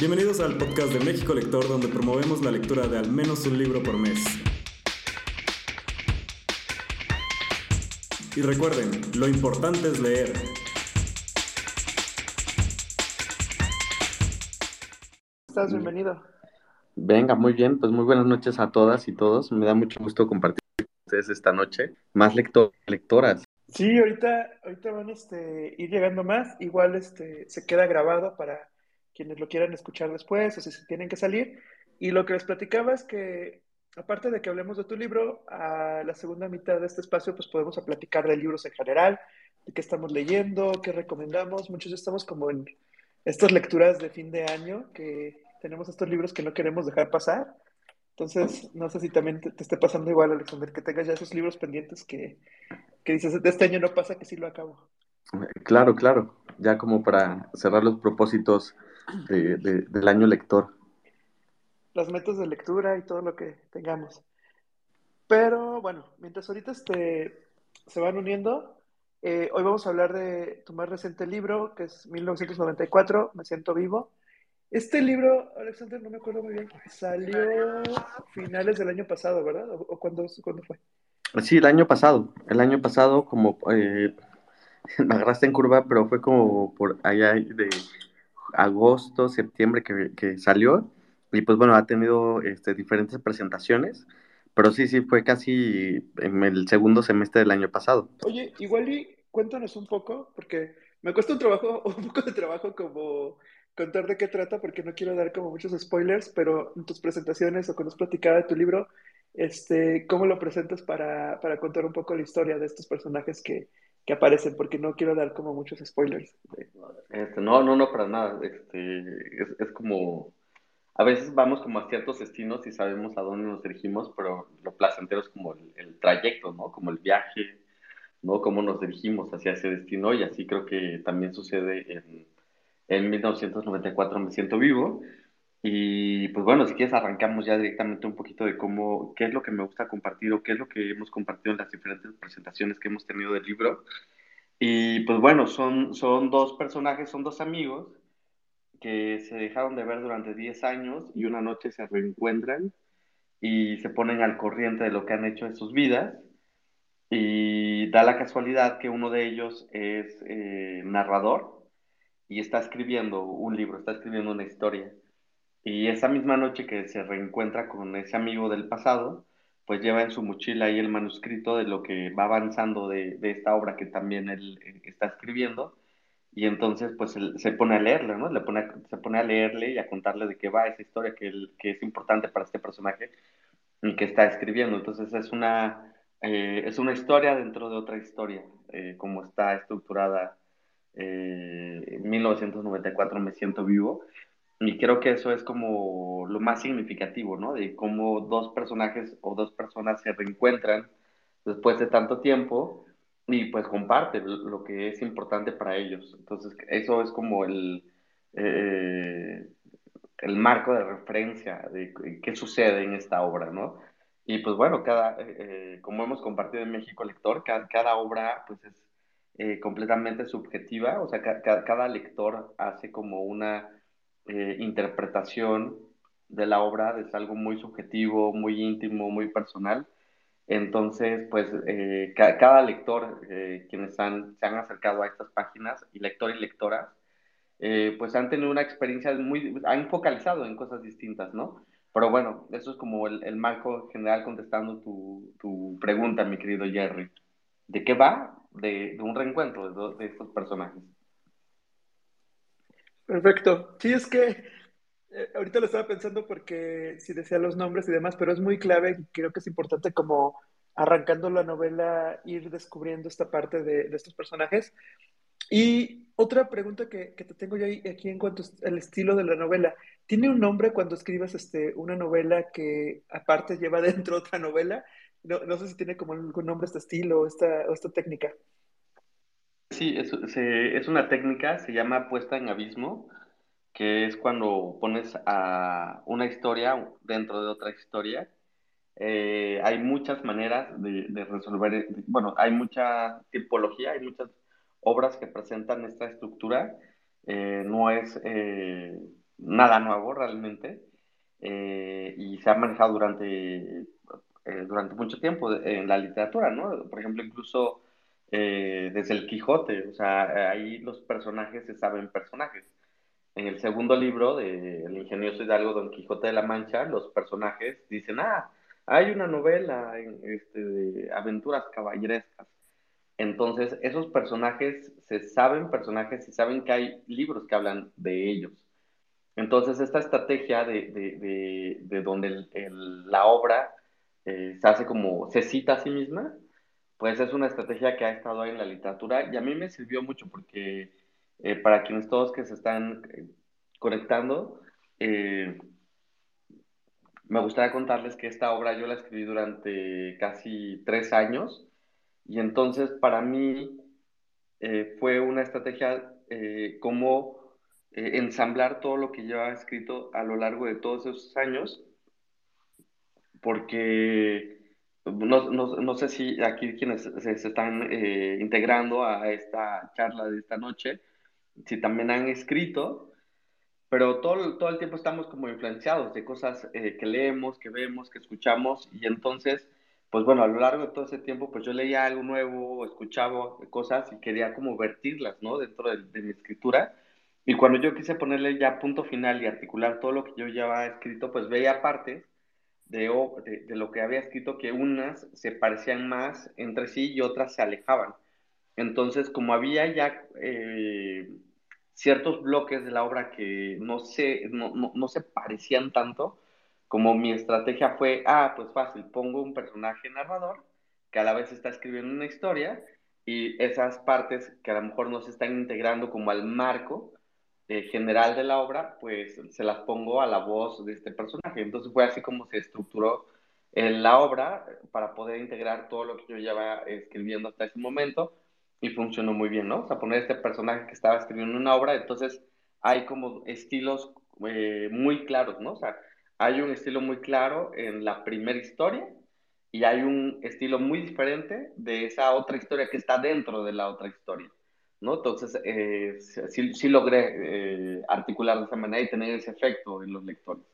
Bienvenidos al podcast de México Lector, donde promovemos la lectura de al menos un libro por mes. Y recuerden, lo importante es leer. ¿Estás bienvenido? Venga, muy bien, pues muy buenas noches a todas y todos. Me da mucho gusto compartir con ustedes esta noche. Más lector lectoras. Sí, ahorita, ahorita van este, ir llegando más. Igual este, se queda grabado para quienes lo quieran escuchar después o si se tienen que salir. Y lo que les platicaba es que, aparte de que hablemos de tu libro, a la segunda mitad de este espacio, pues podemos a platicar de libros en general, de qué estamos leyendo, qué recomendamos. Muchos estamos como en estas lecturas de fin de año, que tenemos estos libros que no queremos dejar pasar. Entonces, no sé si también te, te esté pasando igual, Alexander, que tengas ya esos libros pendientes que, que dices, de este año no pasa que sí lo acabo. Claro, claro. Ya como para cerrar los propósitos de, de, del año lector. Las metas de lectura y todo lo que tengamos. Pero bueno, mientras ahorita este, se van uniendo, eh, hoy vamos a hablar de tu más reciente libro, que es 1994, Me siento vivo. Este libro, Alexander, no me acuerdo muy bien, salió finales del año pasado, ¿verdad? ¿O, o cuándo, cuándo fue? Sí, el año pasado. El año pasado, como eh, me agarraste en curva, pero fue como por allá de agosto, septiembre que, que salió. Y pues bueno, ha tenido este, diferentes presentaciones, pero sí, sí, fue casi en el segundo semestre del año pasado. Oye, igual y cuéntanos un poco, porque me cuesta un trabajo, un poco de trabajo como contar de qué trata, porque no quiero dar como muchos spoilers, pero en tus presentaciones o cuando has platicado de tu libro, este, ¿cómo lo presentas para, para contar un poco la historia de estos personajes que, que aparecen? Porque no quiero dar como muchos spoilers. Este, no, no, no, para nada. Este, es, es como, a veces vamos como a ciertos destinos y sabemos a dónde nos dirigimos, pero lo placentero es como el, el trayecto, ¿no? Como el viaje, ¿no? Cómo nos dirigimos hacia ese destino y así creo que también sucede en, en 1994 Me Siento Vivo. Y pues bueno, si quieres arrancamos ya directamente un poquito de cómo, qué es lo que me gusta compartir o qué es lo que hemos compartido en las diferentes presentaciones que hemos tenido del libro. Y pues bueno, son, son dos personajes, son dos amigos que se dejaron de ver durante 10 años y una noche se reencuentran y se ponen al corriente de lo que han hecho en sus vidas. Y da la casualidad que uno de ellos es eh, narrador y está escribiendo un libro, está escribiendo una historia. Y esa misma noche que se reencuentra con ese amigo del pasado, pues lleva en su mochila ahí el manuscrito de lo que va avanzando de, de esta obra que también él eh, está escribiendo. Y entonces pues se pone a leerle, ¿no? Le pone, se pone a leerle y a contarle de qué va esa historia que, él, que es importante para este personaje y que está escribiendo. Entonces es una, eh, es una historia dentro de otra historia, eh, como está estructurada eh, 1994 Me Siento Vivo. Y creo que eso es como lo más significativo, ¿no? De cómo dos personajes o dos personas se reencuentran después de tanto tiempo y pues comparten lo que es importante para ellos. Entonces, eso es como el, eh, el marco de referencia de qué sucede en esta obra, ¿no? Y pues bueno, cada, eh, como hemos compartido en México Lector, cada, cada obra pues es eh, completamente subjetiva, o sea, ca cada lector hace como una eh, interpretación de la obra, es algo muy subjetivo, muy íntimo, muy personal. Entonces, pues eh, ca cada lector, eh, quienes se han acercado a estas páginas, y lector y lectoras, pues han tenido una experiencia muy, han focalizado en cosas distintas, ¿no? Pero bueno, eso es como el, marco general contestando tu, tu, pregunta, mi querido Jerry. ¿De qué va? De, un reencuentro de estos personajes. Perfecto. Sí, es que eh, ahorita lo estaba pensando porque si decía los nombres y demás, pero es muy clave y creo que es importante como arrancando la novela ir descubriendo esta parte de, estos personajes. Y otra pregunta que, te tengo yo aquí en cuanto al estilo de la novela. ¿Tiene un nombre cuando escribas este, una novela que aparte lleva dentro otra novela? No, sé si tiene como algún nombre este estilo o esta técnica. Sí, es, es, una técnica, se llama puesta en abismo, que es cuando pones a una historia dentro de otra historia. Eh, hay muchas maneras de, resolver, bueno, hay mucha tipología, hay muchas obras que presentan esta estructura. Eh, no es, eh, nada nuevo realmente eh, y se ha manejado durante, eh, durante mucho tiempo en la literatura, ¿no? Por ejemplo, incluso eh, desde el Quijote, o sea, ahí los personajes se saben personajes. En el segundo libro de El ingenioso Hidalgo Don Quijote de la Mancha, los personajes dicen, ah, hay una novela este, de aventuras caballerescas. Entonces, esos personajes se saben personajes y saben que hay libros que hablan de ellos. Entonces, esta estrategia de, donde la obra eh, se hace como, se cita a sí misma, pues es una estrategia que ha estado ahí en la literatura y a mí me sirvió mucho porque eh, para quienes todos que se están eh, conectando, me gustaría contarles que esta obra yo la escribí durante casi tres años y entonces para mí fue una estrategia como eh, ensamblar todo lo que yo he escrito a lo largo de todos esos años, porque no, no, no sé si aquí quienes se, están eh, integrando a esta charla de esta noche, si también han escrito, pero todo, todo el tiempo estamos como influenciados de cosas eh, que leemos, que vemos, que escuchamos, y entonces, pues bueno, a lo largo de todo ese tiempo, pues yo leía algo nuevo, escuchaba cosas y quería como vertirlas, ¿no? Dentro de, de mi escritura y cuando yo quise ponerle ya punto final y articular todo lo que yo ya había escrito, pues veía partes de, lo que había escrito que unas se parecían más entre sí y otras se alejaban. Entonces, como había ya eh, ciertos bloques de la obra que no se, no, no se parecían tanto, como mi estrategia fue, ah, pues fácil, pongo un personaje narrador que a la vez está escribiendo una historia y esas partes que a lo mejor no se están integrando como al marco, eh, general de la obra, pues se las pongo a la voz de este personaje. Entonces fue así como se estructuró eh, la obra para poder integrar todo lo que yo llevaba escribiendo hasta ese momento y funcionó muy bien, ¿no? O sea, poner este personaje que estaba escribiendo una obra, entonces hay como estilos eh, muy claros, ¿no? O sea, hay un estilo muy claro en la primera historia y hay un estilo muy diferente de esa otra historia que está dentro de la otra historia. ¿No? Entonces, eh, sí, logré eh, articular de esa manera y tener ese efecto en los lectores.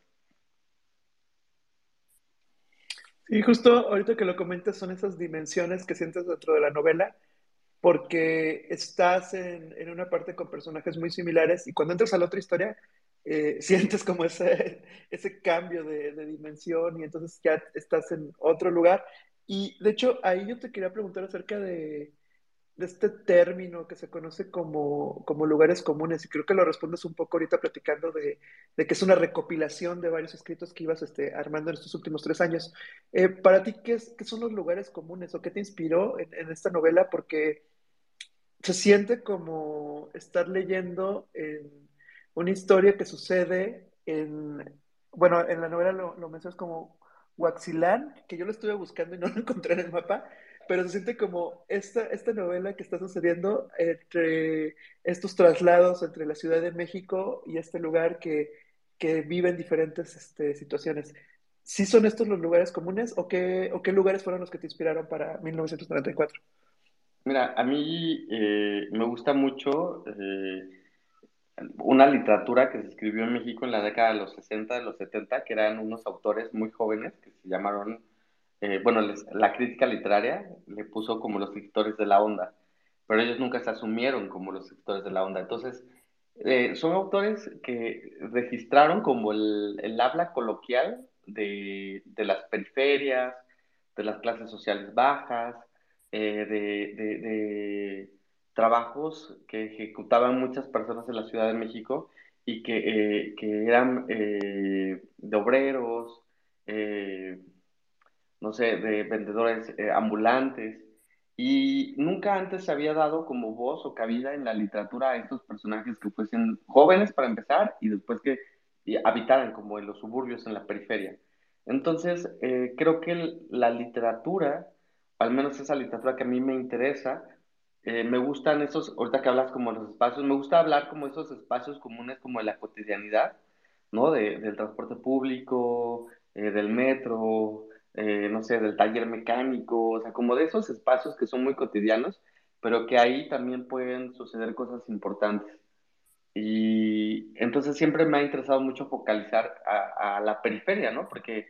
Sí, justo ahorita que lo comentas son esas dimensiones que sientes dentro de la novela, porque estás en, en una parte con personajes muy similares y cuando entras a la otra historia, eh, sientes como ese, ese cambio de, de, dimensión y entonces ya estás en otro lugar. Y de hecho, ahí yo te quería preguntar acerca de, de este término que se conoce como, como, lugares comunes, y creo que lo respondes un poco ahorita platicando de, de que es una recopilación de varios escritos que ibas este, armando en estos últimos tres años. Eh, para ti, ¿qué, es, ¿qué, son los lugares comunes o qué te inspiró en, en, esta novela? Porque se siente como estar leyendo en una historia que sucede en, bueno, en la novela lo, lo mencionas como Huaxilán, que yo lo estuve buscando y no lo encontré en el mapa, pero se siente como esta, esta novela que está sucediendo entre estos traslados entre la Ciudad de México y este lugar que, que vive en diferentes este, situaciones. ¿Sí son estos los lugares comunes o qué, o qué lugares fueron los que te inspiraron para 1994? Mira, a mí eh, me gusta mucho eh, una literatura que se escribió en México en la década de los 60, de los 70, que eran unos autores muy jóvenes que se llamaron eh, bueno, la crítica literaria le puso como los escritores de la onda, pero ellos nunca se asumieron como los escritores de la onda. Entonces, eh, son autores que registraron como el, el habla coloquial de, de, las periferias, de las clases sociales bajas, eh, de, de, de, trabajos que ejecutaban muchas personas en la Ciudad de México y que, que eran de obreros, no sé, de vendedores eh, ambulantes. Y nunca antes se había dado como voz o cabida en la literatura a estos personajes que fuesen jóvenes para empezar y después que habitaran como en los suburbios, en la periferia. Entonces, eh, creo que la literatura, al menos esa literatura que a mí me interesa, eh, me gustan esos, ahorita que hablas como los espacios, me gusta hablar como esos espacios comunes como de la cotidianidad, ¿no? De, del transporte público, del metro, eh, no sé, del taller mecánico, o sea, como de esos espacios que son muy cotidianos, pero que ahí también pueden suceder cosas importantes. Y entonces siempre me ha interesado mucho focalizar a, la periferia, ¿no? Porque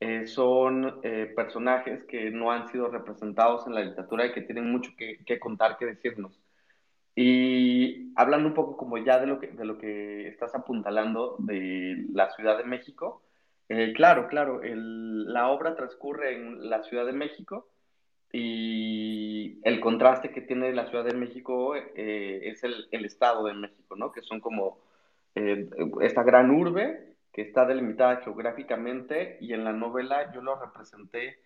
eh, son eh, personajes que no han sido representados en la literatura y que tienen mucho que, que, contar, que decirnos. Y hablando un poco como ya de lo que, de lo que estás apuntalando de la Ciudad de México, eh, claro, claro, la obra transcurre en la Ciudad de México y el contraste que tiene la Ciudad de México eh, es el, el, Estado de México, ¿no? Que son como eh, esta gran urbe que está delimitada geográficamente y en la novela yo lo representé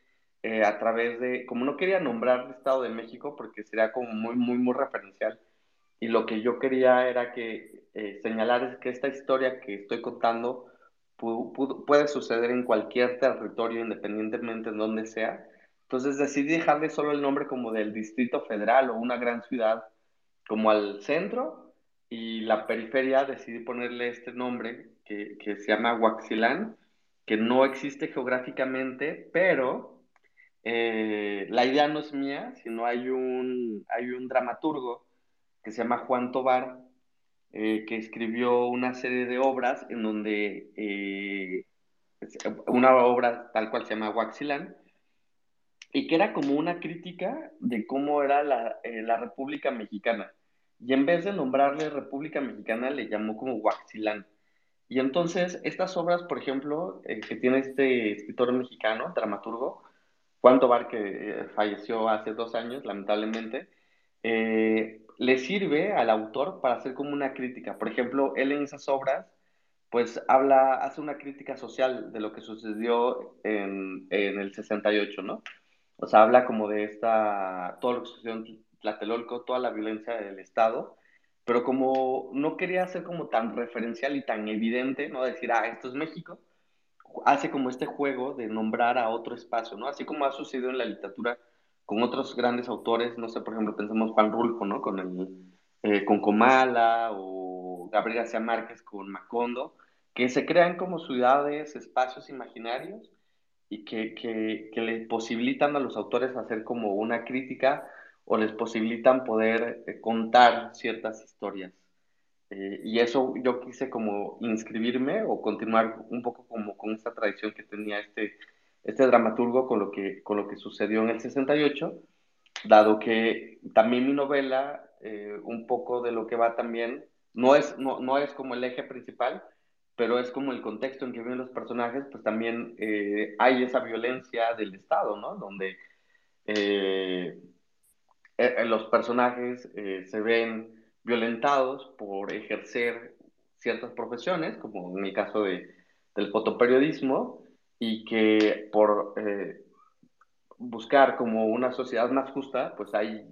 a través de, como no quería nombrar el Estado de México porque sería como muy, muy, muy referencial y lo que yo quería era que señalar es que esta historia que estoy contando puede suceder en cualquier territorio, independientemente de donde sea. Entonces decidí dejarle solo el nombre como del Distrito Federal o una gran ciudad como al centro y la periferia decidí ponerle este nombre que, que se llama Huaxilán, que no existe geográficamente, pero eh, la idea no es mía, sino hay un, hay un dramaturgo que se llama Juan Tobar, eh, que escribió una serie de obras en donde eh, una obra tal cual se llama Huaxilán, y que era como una crítica de cómo era la, eh, la, República Mexicana. Y en vez de nombrarle República Mexicana, le llamó como Huaxilán. Y entonces, estas obras, por ejemplo, que tiene este escritor mexicano, dramaturgo, Juan Tobar, que falleció hace dos años, lamentablemente, eh, le sirve al autor para hacer como una crítica. Por ejemplo, él en esas obras, pues habla, hace una crítica social de lo que sucedió en, en el 68, ¿no? O sea, habla como de esta, todo lo que sucedió en Tlatelolco, toda la violencia del Estado, pero como no quería ser como tan referencial y tan evidente, ¿no? Decir, ah, esto es México, hace como este juego de nombrar a otro espacio, ¿no? Así como ha sucedido en la literatura con otros grandes autores, no sé, por ejemplo, pensemos Juan Rulfo, ¿no? Con, el, eh, con Comala o Gabriel García Márquez con Macondo, que se crean como ciudades, espacios imaginarios y que, que, que les posibilitan a los autores hacer como una crítica o les posibilitan poder eh, contar ciertas historias. Eh, y eso yo quise como inscribirme o continuar un poco como con esta tradición que tenía este este dramaturgo con lo que, con lo que sucedió en el 68, dado que también mi novela, eh, un poco de lo que va también, no es, no, no, es como el eje principal, pero es como el contexto en que viven los personajes, pues también eh, hay esa violencia del Estado, ¿no? Donde eh, los personajes se ven violentados por ejercer ciertas profesiones, como en el caso de, del fotoperiodismo, y que por eh, buscar como una sociedad más justa, pues hay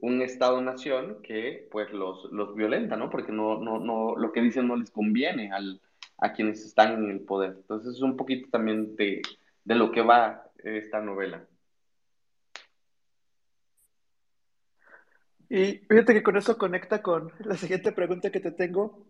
un Estado-nación que pues los, los violenta, ¿no? Porque no, no, no, lo que dicen no les conviene al, a quienes están en el poder. Entonces es un poquito también de, de lo que va esta novela. Y fíjate que con eso conecta con la siguiente pregunta que te tengo,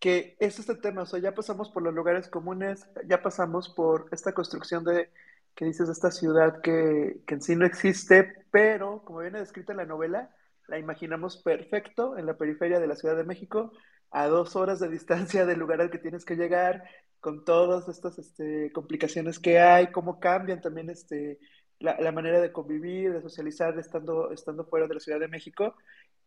que es este tema, o sea, ya pasamos por los lugares comunes, ya pasamos por esta construcción de, que dices, esta ciudad que, que en sí no existe, pero como viene descrita en la novela, la imaginamos perfecto en la periferia de la Ciudad de México, a dos horas de distancia del lugar al que tienes que llegar, con todas estas este, complicaciones que hay, cómo cambian también este, la, la, manera de convivir, de socializar estando, estando fuera de la Ciudad de México.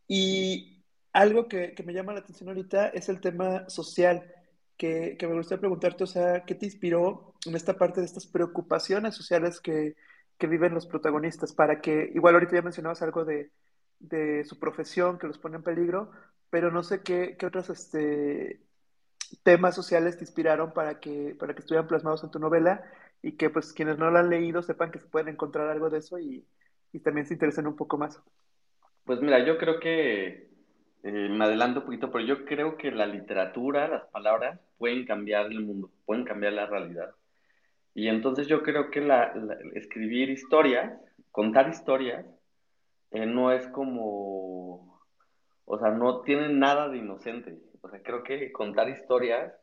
Y algo que, que, me llama la atención ahorita es el tema social, que, que, me gustaría preguntarte, o sea, ¿qué te inspiró en esta parte de estas preocupaciones sociales que, que viven los protagonistas? Para que, igual ahorita ya mencionabas algo de, de su profesión que los pone en peligro, pero no sé qué, qué otros este, temas sociales te inspiraron para que, para que estuvieran plasmados en tu novela y que pues quienes no la han leído sepan que se pueden encontrar algo de eso y, y también se interesen un poco más. Pues mira, yo creo que eh, me adelanto un poquito, pero yo creo que la literatura, las palabras, pueden cambiar el mundo, pueden cambiar la realidad. Y entonces yo creo que la, escribir historias, contar historias, eh, no es como, o sea, no tiene nada de inocente. O sea, creo que contar historias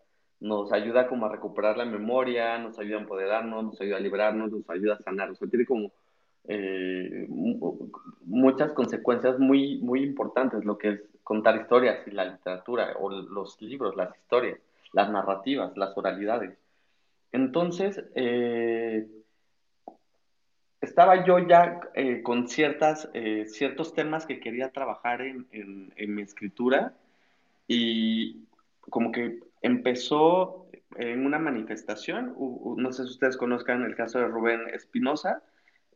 nos ayuda como a recuperar la memoria, nos ayuda a empoderarnos, nos ayuda a liberarnos, nos ayuda a sanar. O sea, tiene como eh, muchas consecuencias muy, muy importantes, lo que es contar historias y la literatura, o los libros, las historias, las narrativas, las oralidades. Entonces, eh, estaba yo ya eh, con ciertas, ciertos temas que quería trabajar en, en, mi escritura y como que empezó en una manifestación, no sé si ustedes conozcan el caso de Rubén Espinosa,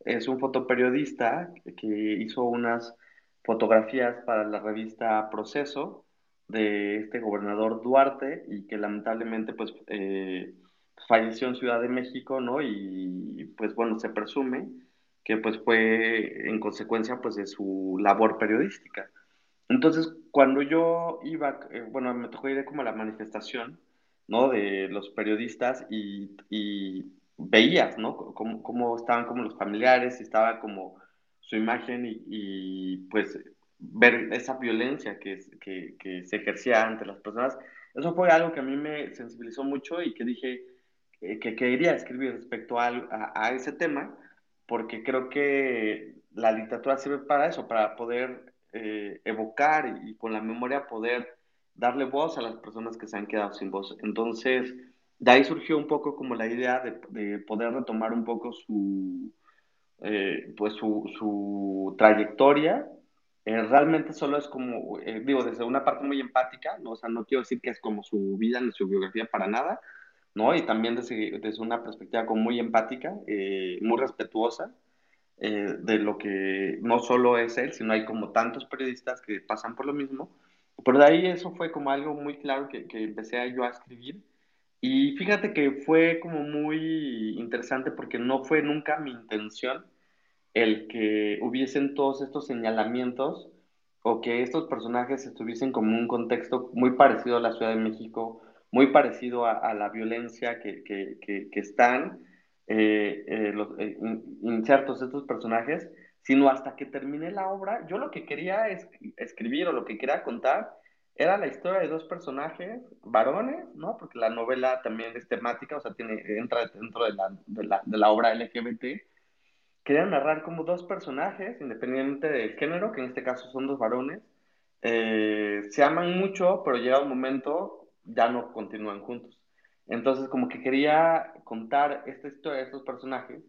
es un fotoperiodista que hizo unas fotografías para la revista Proceso de este gobernador Duarte y que lamentablemente pues eh, falleció en Ciudad de México, ¿no? Y pues bueno, se presume que pues fue en consecuencia pues de su labor periodística. Entonces, cuando yo iba, eh, bueno, me tocó ir como a la manifestación, ¿no? De los periodistas y, y veías, ¿no? Cómo, cómo, estaban como los familiares, estaba como su imagen y, y pues ver esa violencia que, que, que, se ejercía ante las personas. Eso fue algo que a mí me sensibilizó mucho y que dije que, que quería escribir respecto a, a, ese tema, porque creo que la literatura sirve para eso, para poder eh, evocar y, y con la memoria poder darle voz a las personas que se han quedado sin voz. Entonces, de ahí surgió un poco como la idea de, poder retomar un poco su, eh, pues su, trayectoria. Eh, realmente solo es como, eh, digo, desde una parte muy empática, ¿no? o sea, no quiero decir que es como su vida ni su biografía para nada, ¿no? Y también desde, desde una perspectiva como muy empática, muy respetuosa, de lo que no solo es él, sino hay como tantos periodistas que pasan por lo mismo. Pero de ahí eso fue como algo muy claro que, que empecé yo a escribir y fíjate que fue como muy interesante porque no fue nunca mi intención el que hubiesen todos estos señalamientos o que estos personajes estuviesen como un contexto muy parecido a la Ciudad de México, muy parecido a, la violencia que, que, que, están eh, eh, los, eh, insertos estos personajes, sino hasta que terminé la obra, yo lo que quería es, escribir o lo que quería contar era la historia de dos personajes varones, ¿no? Porque la novela también es temática, o sea, tiene, entra dentro de la, de la, de la obra LGBT. Querían narrar como dos personajes, independientemente del género, que en este caso son dos varones. Eh, se aman mucho, pero llega un momento, ya no continúan juntos. Entonces, como que quería contar esta historia de estos personajes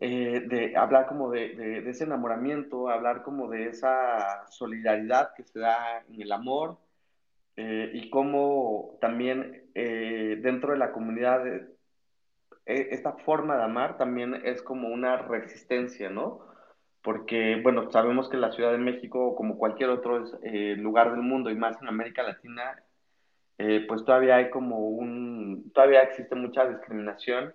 eh, de hablar como de, de, ese enamoramiento, hablar como de esa solidaridad que se da en el amor eh, y cómo también eh, dentro de la comunidad esta forma de amar también es como una resistencia, ¿no? Porque, bueno, sabemos que la Ciudad de México, como cualquier otro lugar del mundo y más en América Latina, pues todavía hay como un, todavía existe mucha discriminación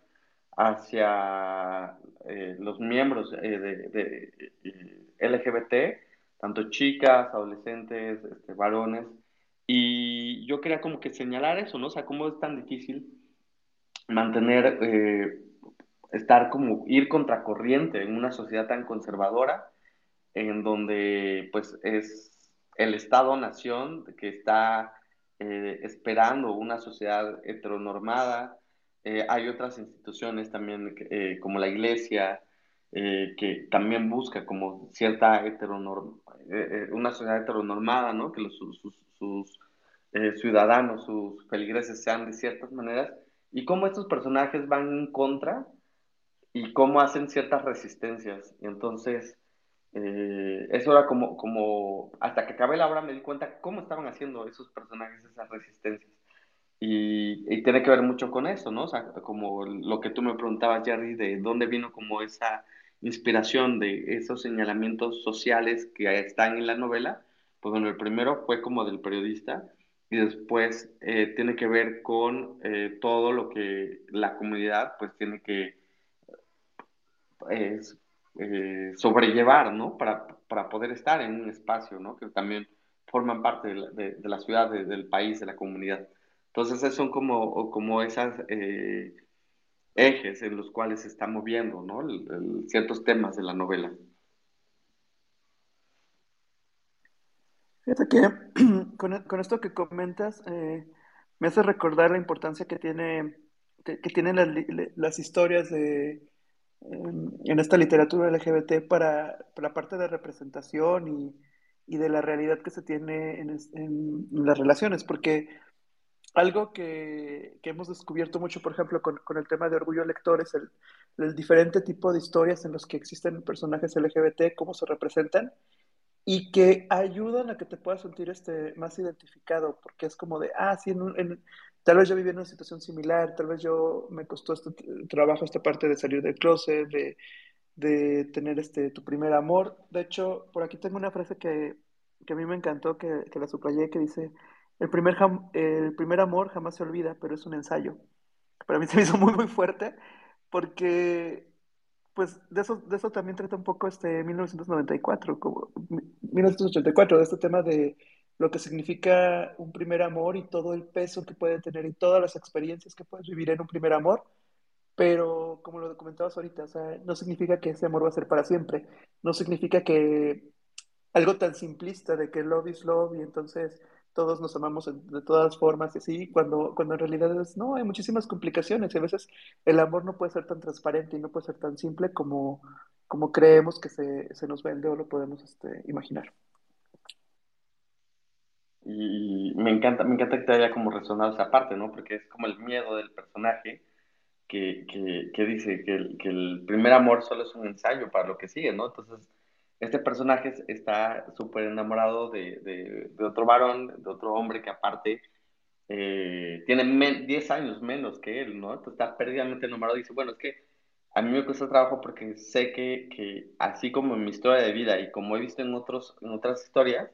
hacia eh, los miembros eh, de, eh, LGBT, tanto chicas, adolescentes, este, varones, y yo quería como que señalar eso, ¿no? O sea, cómo es tan difícil mantener, estar como, ir contracorriente en una sociedad tan conservadora, en donde pues es el Estado-nación que está esperando una sociedad heteronormada, eh, hay otras instituciones también eh, como la iglesia eh, que también busca como cierta heteronorm una sociedad heteronormada, ¿no? Que sus, sus ciudadanos, sus feligreses sean de ciertas maneras y cómo estos personajes van en contra y cómo hacen ciertas resistencias. Entonces, eso era como, como, hasta que acabé la obra me di cuenta cómo estaban haciendo esos personajes esas resistencias. Y, tiene que ver mucho con eso, ¿no? Como lo que tú me preguntabas, Jerry, de dónde vino como esa inspiración de esos señalamientos sociales que están en la novela. Pues bueno, el primero fue como del periodista y después eh, tiene que ver con eh, todo lo que la comunidad pues tiene que eh, sobrellevar, ¿no? Para, para, poder estar en un espacio, ¿no? Que también forman parte de la, de, la ciudad, del país, de la comunidad. Entonces, son como, como esas eh, ejes en los cuales se está moviendo, ¿no? ciertos temas de la novela. Fíjate que con, esto que comentas, eh, me hace recordar la importancia que tiene que, tienen las, historias de en esta literatura LGBT para, la parte de representación y, y, de la realidad que se tiene en, en, las relaciones, porque algo que, que, hemos descubierto mucho, por ejemplo, con, con el tema de orgullo lector, es el, el, diferente tipo de historias en los que existen personajes LGBT, cómo se representan, y que ayudan a que te puedas sentir este, más identificado, porque es como de, ah, sí, en, en, tal vez yo viví en una situación similar, tal vez yo me costó este trabajo, esta parte de salir del closet, de, de tener este, tu primer amor. De hecho, por aquí tengo una frase que, que a mí me encantó, que, que la subrayé, que dice, el primer, el primer amor jamás se olvida, pero es un ensayo. Para mí se me hizo muy, muy fuerte, porque pues de eso, de eso también trata un poco este 1994, como 1984, de este tema de lo que significa un primer amor y todo el peso que puede tener y todas las experiencias que puedes vivir en un primer amor, pero como lo comentabas ahorita, o sea, no significa que ese amor va a ser para siempre, no significa que algo tan simplista de que love is love y entonces todos nos amamos de todas formas y así, cuando, cuando en realidad es, no, hay muchísimas complicaciones y a veces el amor no puede ser tan transparente y no puede ser tan simple como, como creemos que se, se nos vende o lo podemos este, imaginar. Y me encanta, me encanta que te haya como resonado esa parte, ¿no? Porque es como el miedo del personaje que, que, que dice que que el primer amor solo es un ensayo para lo que sigue, ¿no? Entonces, este personaje está súper enamorado de, de, de, otro varón, de otro hombre que aparte eh, tiene 10 años menos que él, ¿no? Entonces está perdidamente enamorado y dice, bueno, es que a mí me cuesta trabajo porque sé que, que así como en mi historia de vida y como he visto en, otros, en otras historias,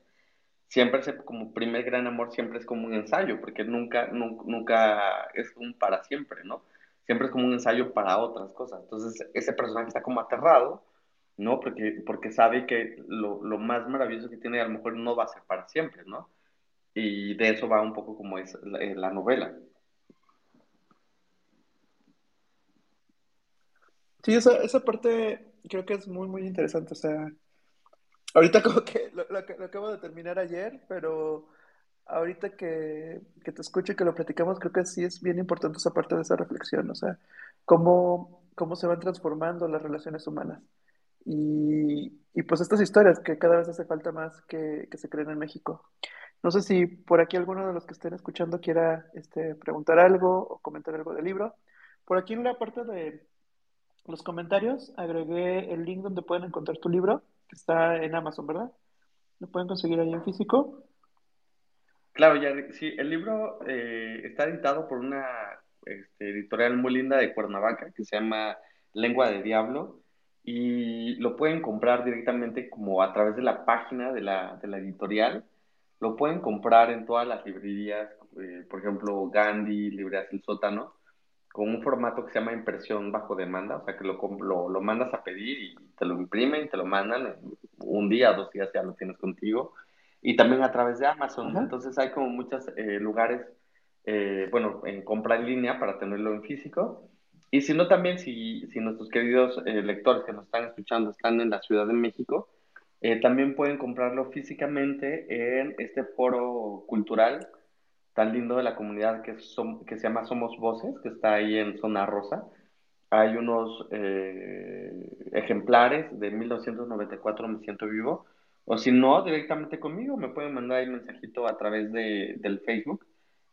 siempre es como primer gran amor, siempre es como un ensayo, porque nunca, nunca, nunca es un para siempre, ¿no? Siempre es como un ensayo para otras cosas. Entonces ese personaje está como aterrado ¿no? Porque, porque sabe que lo, lo, más maravilloso que tiene a lo mejor no va a ser para siempre, ¿no? Y de eso va un poco como es la, eh, la novela. Sí, esa, esa parte creo que es muy, muy interesante. O sea, ahorita como que lo, lo, lo acabo de terminar ayer, pero ahorita que, que, te escucho y que lo platicamos, creo que sí es bien importante esa parte de esa reflexión. O sea, cómo, cómo se van transformando las relaciones humanas. Y, y, pues estas historias que cada vez hace falta más que, que, se creen en México. No sé si por aquí alguno de los que estén escuchando quiera este, preguntar algo o comentar algo del libro. Por aquí en la parte de los comentarios agregué el link donde pueden encontrar tu libro, que está en Amazon, ¿verdad? ¿Lo pueden conseguir ahí en físico? Claro, ya, sí, el libro eh, está editado por una este, editorial muy linda de Cuernavaca que se llama Lengua de Diablo y lo pueden comprar directamente como a través de la página de la, de la editorial. Lo pueden comprar en todas las librerías, eh, por ejemplo, Gandhi, Librerías El Sótano, con un formato que se llama impresión bajo demanda, o sea que lo, lo, lo mandas a pedir y te lo imprimen, te lo mandan, un día, dos días ya lo tienes contigo, y también a través de Amazon. Entonces hay como muchos eh, lugares, eh, bueno, en compra en línea para tenerlo en físico y si no, también si, si nuestros queridos eh, lectores que nos están escuchando están en la Ciudad de México, eh, también pueden comprarlo físicamente en este foro cultural tan lindo de la comunidad que, son, que se llama Somos Voces, que está ahí en Zona Rosa. Hay unos eh, ejemplares de 1994, Me Siento Vivo. O si no, directamente conmigo, me pueden mandar un mensajito a través de, del Facebook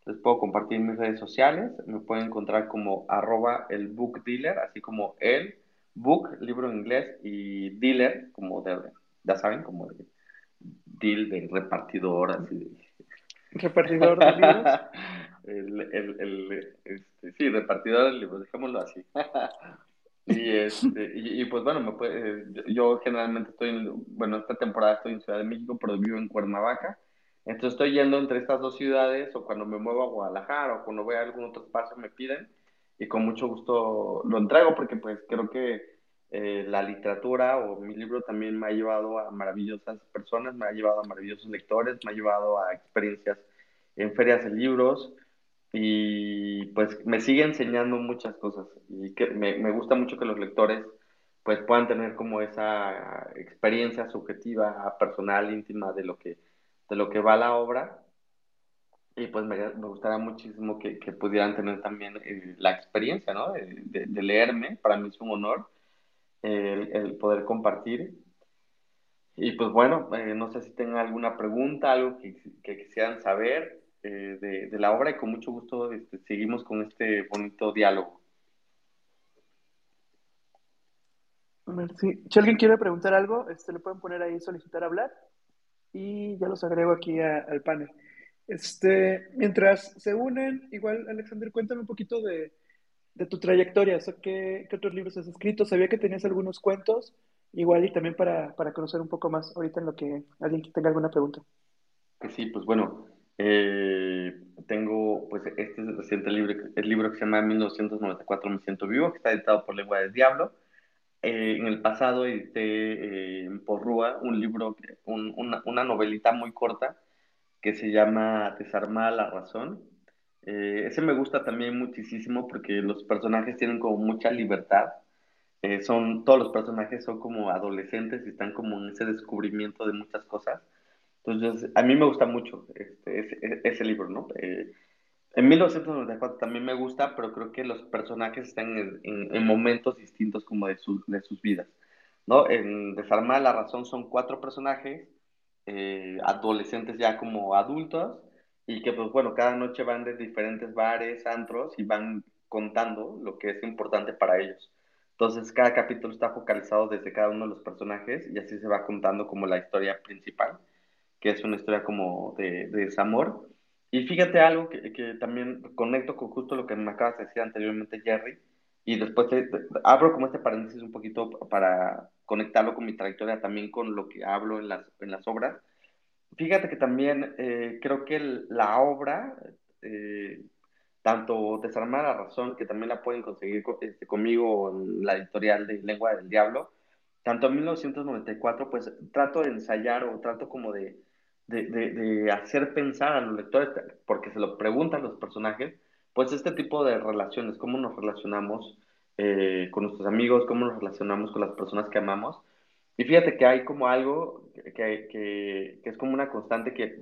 les puedo compartir mis redes sociales. Me pueden encontrar como arroba el book dealer, así como el book, libro en inglés, y dealer, como de, ya saben, como de deal de repartidor, así de... ¿Repartidor de libros? el, el, el, este, sí, repartidor de libros, dejémoslo así. y, este, y, pues bueno, me puede, yo generalmente estoy, en, bueno, esta temporada estoy en Ciudad de México, pero vivo en Cuernavaca. Entonces estoy yendo entre estas dos ciudades o cuando me muevo a Guadalajara o cuando voy a algún otro espacio me piden y con mucho gusto lo entrego porque pues creo que eh, la literatura o mi libro también me ha llevado a maravillosas personas, me ha llevado a maravillosos lectores, me ha llevado a experiencias en ferias de libros y pues me sigue enseñando muchas cosas y que me, me gusta mucho que los lectores pues puedan tener como esa experiencia subjetiva, personal, íntima de lo que de lo que va la obra. Y pues me, me gustaría muchísimo que, pudieran tener también eh, la experiencia, ¿no? De, leerme, para mí es un honor. el, poder compartir. Y pues bueno, eh, no sé si tengan alguna pregunta, algo que, quisieran saber eh, de, la obra y con mucho gusto este, seguimos con este bonito diálogo. Si alguien quiere preguntar algo, este, le pueden poner ahí solicitar hablar y ya los agrego aquí al panel. Este, mientras se unen, igual Alexander, cuéntame un poquito de, tu trayectoria, ¿qué, otros libros has escrito? Sabía que tenías algunos cuentos, igual y también para, conocer un poco más ahorita en lo que alguien tenga alguna pregunta. Sí, pues bueno, eh, tengo pues este reciente libro, el libro que se llama 1994 Me Siento Vivo, que está editado por Lengua del Diablo. Eh, en el pasado edité eh, por Rúa un libro, una, una novelita muy corta que se llama Desarmar la razón. Eh, ese me gusta también muchísimo porque los personajes tienen como mucha libertad. Eh, son, todos los personajes son como adolescentes y están como en ese descubrimiento de muchas cosas. Entonces, a mí me gusta mucho este, ese, libro, ¿no? Eh, en 1994 también me gusta, pero creo que los personajes están en, en, momentos distintos como de, de sus vidas, ¿no? En Desarmar la razón son cuatro personajes eh, adolescentes ya como adultos y que pues bueno, cada noche van de diferentes bares, antros y van contando lo que es importante para ellos. Entonces cada capítulo está focalizado desde cada uno de los personajes y así se va contando como la historia principal, que es una historia como de, de desamor. Y fíjate algo que, que, también conecto con justo lo que me acabas de decir anteriormente, Jerry, y después abro como este paréntesis un poquito para conectarlo con mi trayectoria también con lo que hablo en las, en las obras. Fíjate que también eh, creo que la obra, eh, tanto Desarmar la Razón, que también la pueden conseguir este, conmigo en la editorial de Lengua del Diablo, tanto en 1994, pues trato de ensayar o trato como de, de, de, de hacer pensar a los lectores, porque se lo preguntan los personajes, pues este tipo de relaciones, cómo nos relacionamos eh, con nuestros amigos, cómo nos relacionamos con las personas que amamos. Y fíjate que hay como algo que, que, que es como una constante que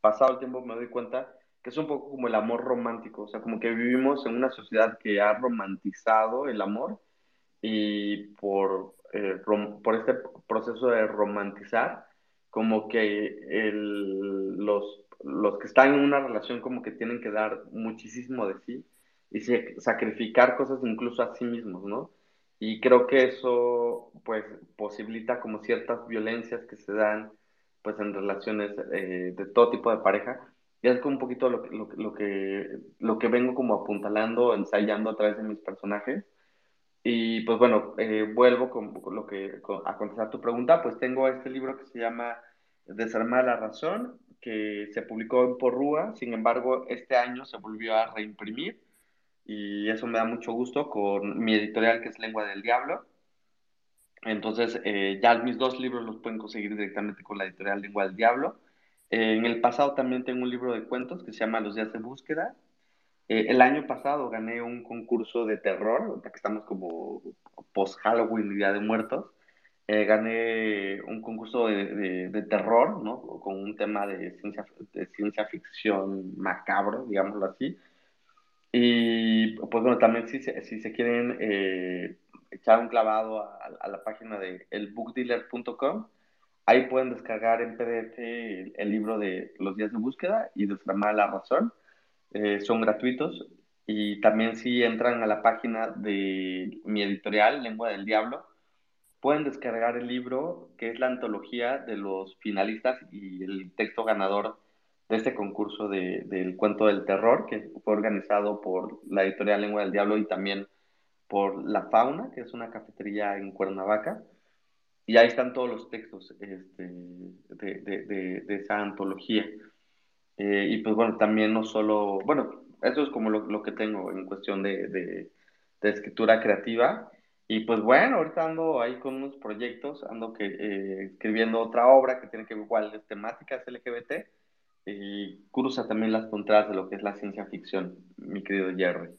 pasado el tiempo me doy cuenta que es un poco como el amor romántico, o sea, como que vivimos en una sociedad que ha romantizado el amor y por, eh, por este proceso de romantizar, como que el, los los que están en una relación como que tienen que dar muchísimo de sí y sacrificar cosas incluso a sí mismos, ¿no? Y creo que eso pues posibilita como ciertas violencias que se dan pues en relaciones eh, de todo tipo de pareja. Y es como un poquito lo, lo, lo, que, lo que vengo como apuntalando, ensayando a través de mis personajes. Y pues bueno, eh, vuelvo con, lo que, a contestar tu pregunta, pues tengo este libro que se llama Desarmar la razón que se publicó en Porrúa, sin embargo, este año se volvió a reimprimir y eso me da mucho gusto con mi editorial que es Lengua del Diablo. Entonces, eh, ya mis dos libros los pueden conseguir directamente con la editorial Lengua del Diablo. Eh, en el pasado también tengo un libro de cuentos que se llama Los días de búsqueda. Eh, el año pasado gané un concurso de terror, que estamos como post-Halloween, Día de Muertos. Eh, gané un concurso de, terror, ¿no? Con un tema de ciencia, de ciencia ficción macabro, digámoslo así. Y pues bueno, también si se, si se quieren eh, echar un clavado a, la página de elbookdealer.com, ahí pueden descargar en PDF el, libro de Los días de búsqueda y Desframar la razón. Eh, son gratuitos. Y también si entran a la página de mi editorial, Lengua del Diablo, pueden descargar el libro, que es la antología de los finalistas y el texto ganador de este concurso de, del cuento del terror, que fue organizado por la editorial Lengua del Diablo y también por La Fauna, que es una cafetería en Cuernavaca. Y ahí están todos los textos este, de, de, esa antología. Eh, y pues bueno, también no solo, bueno, eso es como lo, que tengo en cuestión de, escritura creativa. Y pues bueno, ahorita ando ahí con unos proyectos, ando que, eh, escribiendo otra obra que tiene que ver igual de temáticas LGBT y cruza también las contras de lo que es la ciencia ficción, mi querido Jerry.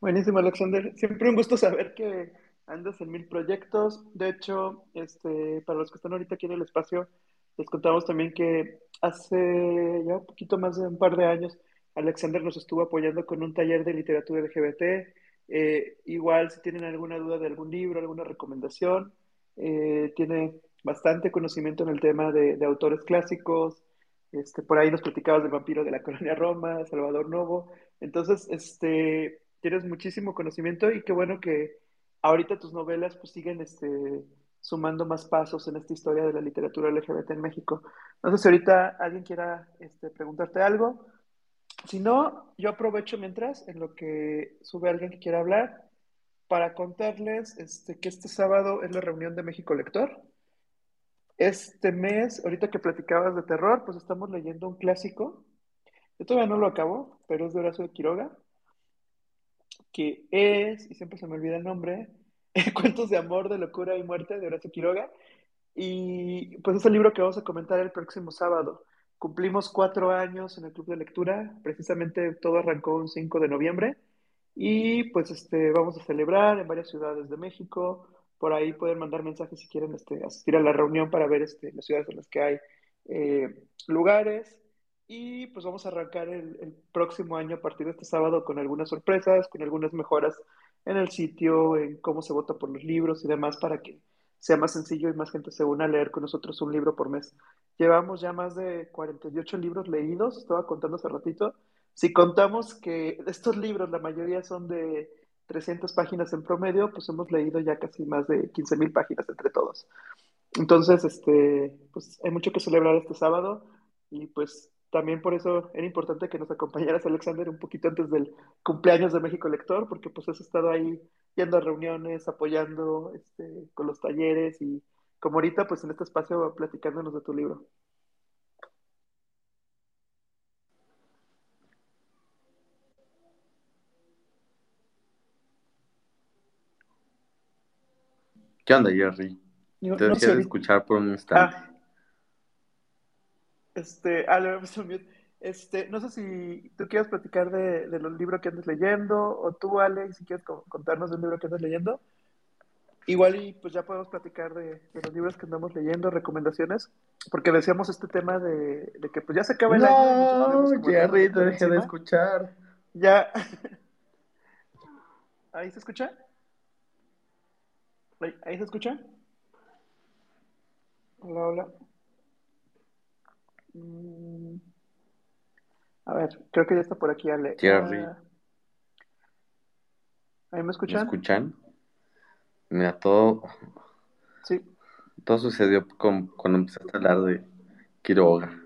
Buenísimo, Alexander. Siempre un gusto saber que andas en mil proyectos. De hecho, este, para los que están ahorita aquí en el espacio, les contamos también que hace ya un poquito más de un par de años Alexander nos estuvo apoyando con un taller de literatura LGBT Eh, igual si tienen alguna duda de algún libro, alguna recomendación, eh, tiene bastante conocimiento en el tema de, de, autores clásicos. Este, por ahí nos platicabas del vampiro de la colonia Roma, Salvador Novo. Entonces, este, tienes muchísimo conocimiento y qué bueno que ahorita tus novelas pues siguen este, sumando más pasos en esta historia de la literatura LGBT en México. No sé si ahorita alguien quiera este, preguntarte algo. Si no, yo aprovecho mientras en lo que sube alguien que quiera hablar para contarles este, que este sábado es la reunión de México Lector. Este mes, ahorita que platicabas de terror, pues estamos leyendo un clásico. Yo todavía no lo acabo, pero es de Horacio de Quiroga, que es, y siempre se me olvida el nombre, Cuentos de amor, de locura y muerte de Horacio Quiroga. Y pues es el libro que vamos a comentar el próximo sábado. Cumplimos cuatro años en el club de lectura, precisamente todo arrancó un 5 de noviembre y pues este, vamos a celebrar en varias ciudades de México. Por ahí pueden mandar mensajes si quieren este, asistir a la reunión para ver este, las ciudades en las que hay eh, lugares. Y pues vamos a arrancar el, el, próximo año a partir de este sábado con algunas sorpresas, con algunas mejoras en el sitio, en cómo se vota por los libros y demás para que sea más sencillo y más gente se una a leer con nosotros un libro por mes. Llevamos ya más de 48 libros leídos, estaba contando hace ratito. Si contamos que estos libros, la mayoría son de 300 páginas en promedio, pues hemos leído ya casi más de 15 mil páginas entre todos. Entonces, este, pues hay mucho que celebrar este sábado y pues también por eso era importante que nos acompañaras, Alexander, un poquito antes del cumpleaños de México Lector, porque pues has estado ahí yendo a reuniones, apoyando este, con los talleres y como ahorita pues en este espacio platicándonos de tu libro. ¿Qué onda, Jerry? Te no, no escuchar por un instante. Ah. Este, ah, este, no sé si tú quieres platicar de, de, los libros que andas leyendo, o tú, Alex, si quieres contarnos de un libro que andas leyendo. Igual y pues ya podemos platicar de, de, los libros que andamos leyendo, recomendaciones, porque decíamos este tema de, de que pues ya se acaba el no, año. No, Jerry, te dejé de escuchar. Ya. ¿Ahí se escucha? ¿Ahí se escucha? Hola, hola. Mm. A ver, creo que ya está por aquí Ale. Jerry. Ah, ¿Ahí me escuchan? ¿Me escuchan? Mira, todo. Sí. Todo sucedió con, cuando empezaste a hablar de Quiroga.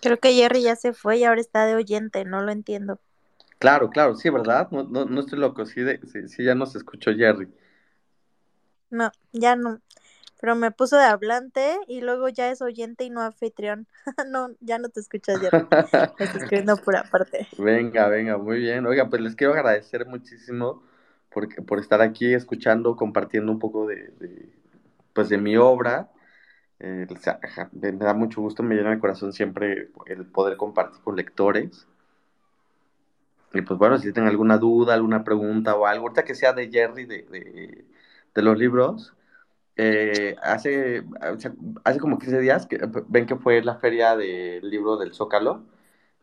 Creo que Jerry ya se fue y ahora está de oyente, no lo entiendo. Claro, claro, sí, ¿verdad? No, no, no estoy loco, sí, de, sí, sí, ya nos escuchó Jerry. No, ya no pero me puso de hablante y luego ya es oyente y no anfitrión. no, ya no te escuchas ya. Estoy escribiendo por aparte. Venga, venga, muy bien. Oiga, pues les quiero agradecer muchísimo por, por estar aquí escuchando, compartiendo un poco de, de pues de mi obra. Eh, me da mucho gusto, me llena el corazón siempre el poder compartir con lectores. Y pues bueno, si tienen alguna duda, alguna pregunta o algo, ahorita que sea de Jerry, de, de, de los libros, eh, hace, hace como 15 días, que, ven que fue la feria del libro del Zócalo,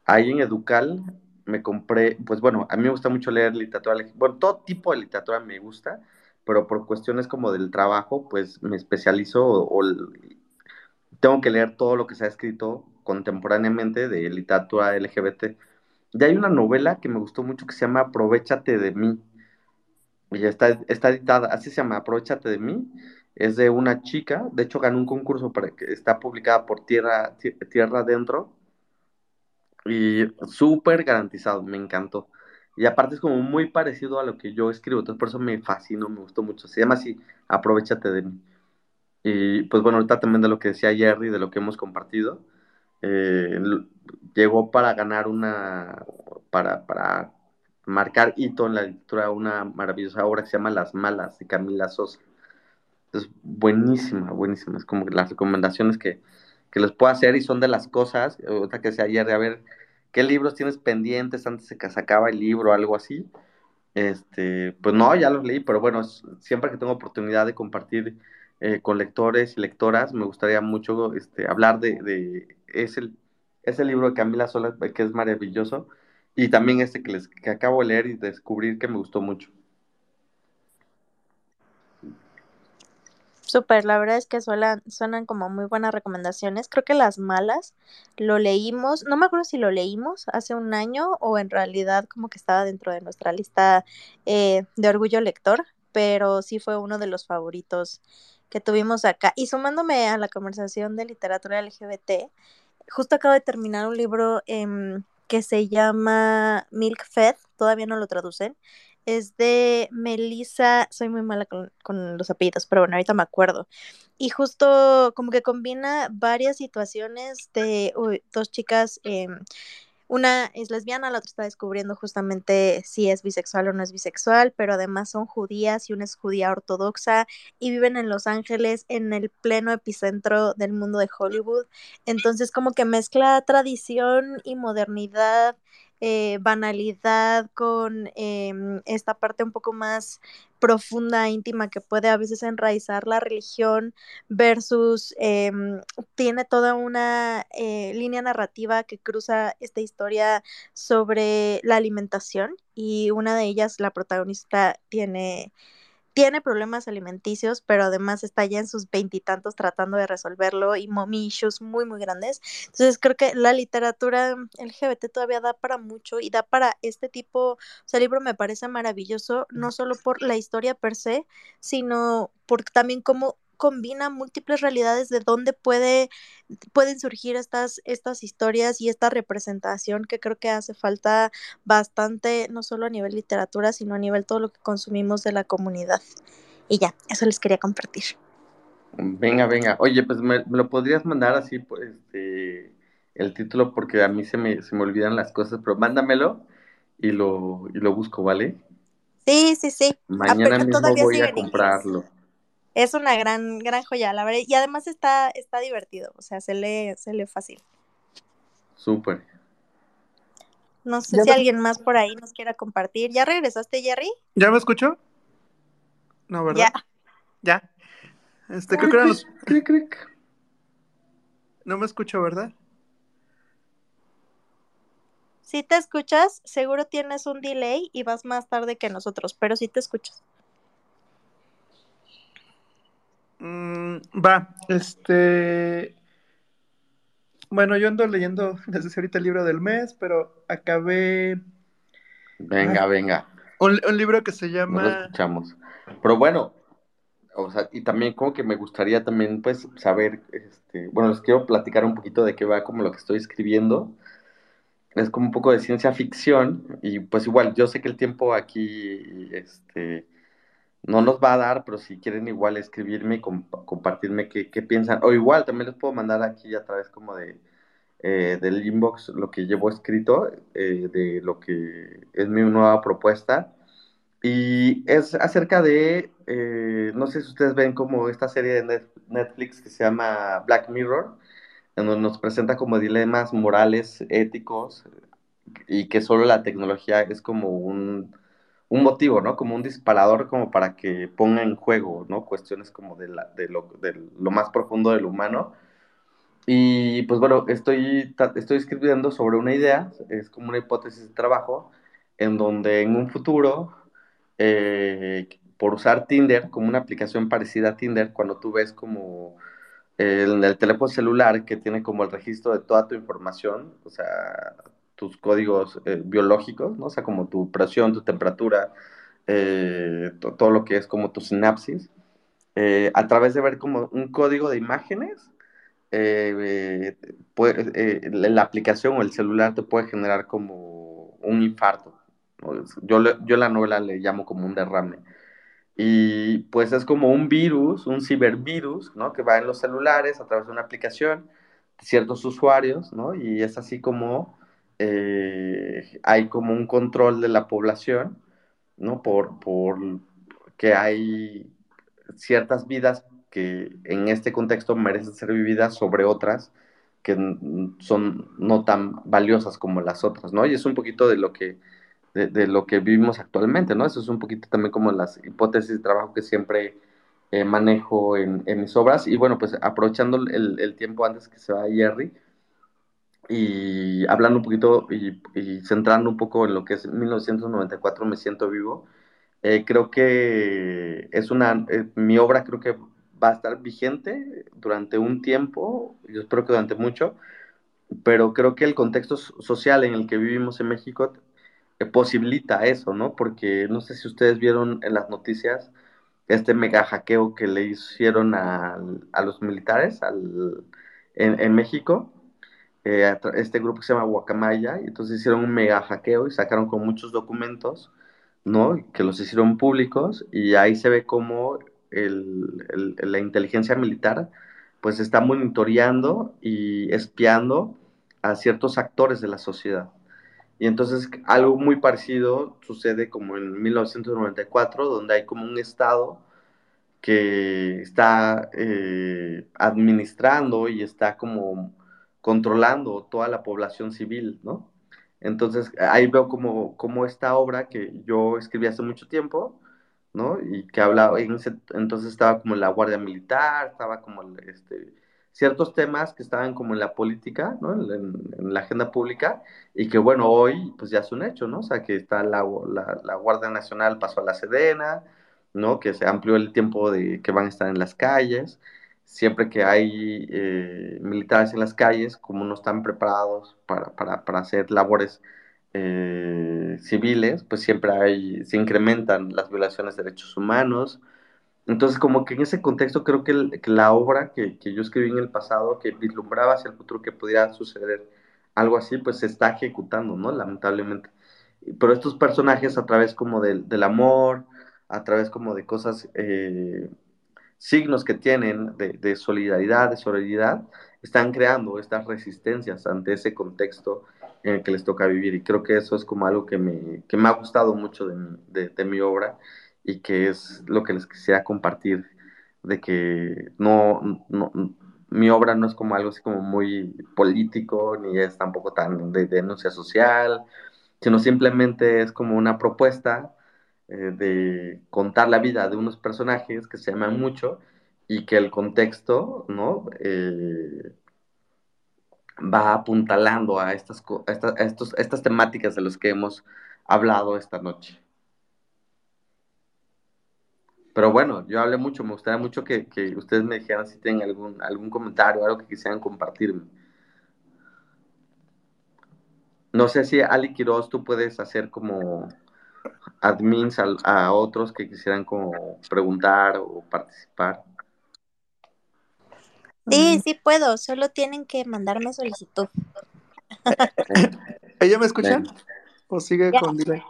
ahí en Educal me compré, pues bueno, a mí me gusta mucho leer literatura, bueno, todo tipo de literatura me gusta, pero por cuestiones como del trabajo, pues me especializo o, o tengo que leer todo lo que se ha escrito contemporáneamente de literatura LGBT. Y hay una novela que me gustó mucho que se llama Aprovechate de mí. Y está, está editada, así se llama, Aprovechate de mí es de una chica, de hecho ganó un concurso para que está publicada por Tierra, Tierra Adentro y súper garantizado, me encantó. Y aparte es como muy parecido a lo que yo escribo, entonces por eso me fascinó, me gustó mucho. Se llama así, Aprovechate de mí. Y pues bueno, ahorita también de lo que decía Jerry, de lo que hemos compartido, eh, llegó para ganar una, para, para marcar hito en la lectura, una maravillosa obra que se llama Las Malas, de Camila Sosa. Es buenísima, buenísima. Es como las recomendaciones que, que les puedo hacer y son de las cosas, otra que sea ayer, de a ver qué libros tienes pendientes antes de que se acaba el libro algo así. Este, pues no, ya los leí, pero bueno, siempre que tengo oportunidad de compartir eh, con lectores y lectoras, me gustaría mucho este, hablar de, de ese, ese libro de Camila Sola, que es maravilloso. y también este que les que acabo de leer y descubrir que me gustó mucho. Súper, la verdad es que suenan, como muy buenas recomendaciones. Creo que las malas lo leímos, no me acuerdo si lo leímos hace un año o en realidad como que estaba dentro de nuestra lista eh, de orgullo lector, pero sí fue uno de los favoritos que tuvimos acá. Y sumándome a la conversación de literatura LGBT, justo acabo de terminar un libro em, que se llama Milk Fed, todavía no lo traducen, es de Melissa, soy muy mala con, los apellidos, pero bueno, ahorita me acuerdo. Y justo como que combina varias situaciones de dos chicas, em, una es lesbiana, la otra está descubriendo justamente si es bisexual o no es bisexual, pero además son judías y una es judía ortodoxa y viven en Los Ángeles, en el pleno epicentro del mundo de Hollywood. Entonces como que mezcla tradición y modernidad eh, banalidad con em, esta parte un poco más profunda, íntima, que puede a veces enraizar la religión versus em, tiene toda una eh, línea narrativa que cruza esta historia sobre la alimentación y una de ellas, la protagonista, tiene tiene problemas alimenticios, pero además está ya en sus veintitantos tratando de resolverlo y mommy issues muy, muy grandes. Entonces creo que la literatura LGBT todavía da para mucho y da para este tipo, o sea, el libro me parece maravilloso, no solo por la historia per se, sino por también cómo combina múltiples realidades de dónde puede, pueden surgir estas, estas historias y esta representación que creo que hace falta bastante, no solo a nivel literatura, sino a nivel todo lo que consumimos de la comunidad. Y ya, eso les quería compartir. Venga, venga. Oye, pues me, lo podrías mandar así, pues, este, el título, porque a mí se me, se me olvidan las cosas, pero mándamelo y lo, y lo busco, ¿vale? Sí, sí, sí. Mañana mismo voy a comprarlo es una gran, gran joya, la verdad. Y además está, está divertido, o sea, se lee, se lee fácil. Súper. No sé si alguien más por ahí nos quiera compartir. ¿Ya regresaste, Jerry? ¿Ya me escucho? No, ¿verdad? Ya. Ya. Este, creo que eran los... No me escucho, ¿verdad? Si te escuchas, seguro tienes un delay y vas más tarde que nosotros, pero sí te escuchas. Mm, va, este. Bueno, yo ando leyendo desde ahorita el libro del mes, pero acabé. Venga, venga. Un, libro que se llama. lo escuchamos. Pero bueno, o sea, y también como que me gustaría también, pues, saber, este, bueno, les quiero platicar un poquito de qué va como lo que estoy escribiendo. Es como un poco de ciencia ficción y pues igual, yo sé que el tiempo aquí, este, no nos va a dar, pero si quieren igual escribirme y compartirme qué, piensan, o igual también les puedo mandar aquí a través como de eh, del inbox lo que llevo escrito, eh, de lo que es mi nueva propuesta. Y es acerca de, eh, no sé si ustedes ven como esta serie de Netflix que se llama Black Mirror, en donde nos presenta como dilemas morales, éticos, y que solo la tecnología es como un un motivo, ¿no? Como un disparador como para que ponga en juego, ¿no? Cuestiones como de, la, de, lo, de lo más profundo del humano. Y pues bueno, estoy, estoy escribiendo sobre una idea, es como una hipótesis de trabajo, en donde en un futuro, eh, por usar Tinder como una aplicación parecida a Tinder, cuando tú ves como el, el teléfono celular que tiene como el registro de toda tu información, o sea, tus códigos eh, biológicos, ¿no? O sea, como tu presión, tu temperatura, eh, todo lo que es como tu sinapsis, eh, a través de ver como un código de imágenes, la aplicación o el celular te puede generar como un infarto. Yo, yo la novela le llamo como un derrame. Y pues es como un virus, un cibervirus, ¿no? Que va en los celulares a través de una aplicación de ciertos usuarios, ¿no? Y es así como eh, hay como un control de la población, ¿no? Por, por que hay ciertas vidas que en este contexto merecen ser vividas sobre otras que son no tan valiosas como las otras, ¿no? Y es un poquito de lo que, de, lo que vivimos actualmente, ¿no? Eso es un poquito también como las hipótesis de trabajo que siempre eh, manejo en, mis obras. Y bueno, pues aprovechando el, el, tiempo antes que se va Jerry, y hablando un poquito y, y, centrando un poco en lo que es 1994 Me Siento Vivo, eh, creo que es una, eh, mi obra creo que va a estar vigente durante un tiempo, yo espero que durante mucho, pero creo que el contexto social en el que vivimos en México eh, posibilita eso, ¿no? Porque no sé si ustedes vieron en las noticias este mega hackeo que le hicieron a, a los militares al, en, en, México, eh, este grupo que se llama Guacamaya, y entonces hicieron un mega hackeo y sacaron con muchos documentos, ¿no? Que los hicieron públicos y ahí se ve cómo el, el, la inteligencia militar pues está monitoreando y espiando a ciertos actores de la sociedad. Y entonces algo muy parecido sucede como en 1994, donde hay como un Estado que está eh, administrando y está como controlando toda la población civil, ¿no? Entonces ahí veo como, como esta obra que yo escribí hace mucho tiempo, ¿no? Y que hablaba, entonces estaba como la Guardia Militar, estaba como este, ciertos temas que estaban como en la política, ¿no? En, en, la agenda pública, y que bueno, hoy pues ya es un hecho, ¿no? O sea, que está la, la, la, Guardia Nacional pasó a la Sedena, ¿no? Que se amplió el tiempo de que van a estar en las calles. Siempre que hay eh, militares en las calles, como no están preparados para, para, para hacer labores eh, civiles, pues siempre hay, se incrementan las violaciones de derechos humanos, entonces, como que en ese contexto creo que, la obra que, que, yo escribí en el pasado, que vislumbraba hacia el futuro que pudiera suceder algo así, pues se está ejecutando, ¿no? Lamentablemente. Pero estos personajes a través como del, del amor, a través como de cosas, eh, signos que tienen de, de, solidaridad, de solidaridad, están creando estas resistencias ante ese contexto en el que les toca vivir. Y creo que eso es como algo que me, que me ha gustado mucho de mi, de, de mi obra y que es lo que les quisiera compartir, de que no, no, mi obra no es como algo así como muy político, ni es tampoco tan de, denuncia social, sino simplemente es como una propuesta eh, de contar la vida de unos personajes que se aman mucho y que el contexto, ¿no? Eh, va apuntalando a estas, estos, estas temáticas de las que hemos hablado esta noche. Pero bueno, yo hablé mucho, me gustaría mucho que, que ustedes me dijeran si tienen algún, algún comentario, algo que quisieran compartirme. No sé si Ali Quiroz tú puedes hacer como admins a, a, otros que quisieran como preguntar o participar. Sí, sí puedo, solo tienen que mandarme solicitud. ¿Ella me escucha? ¿O sigue ya. con delay?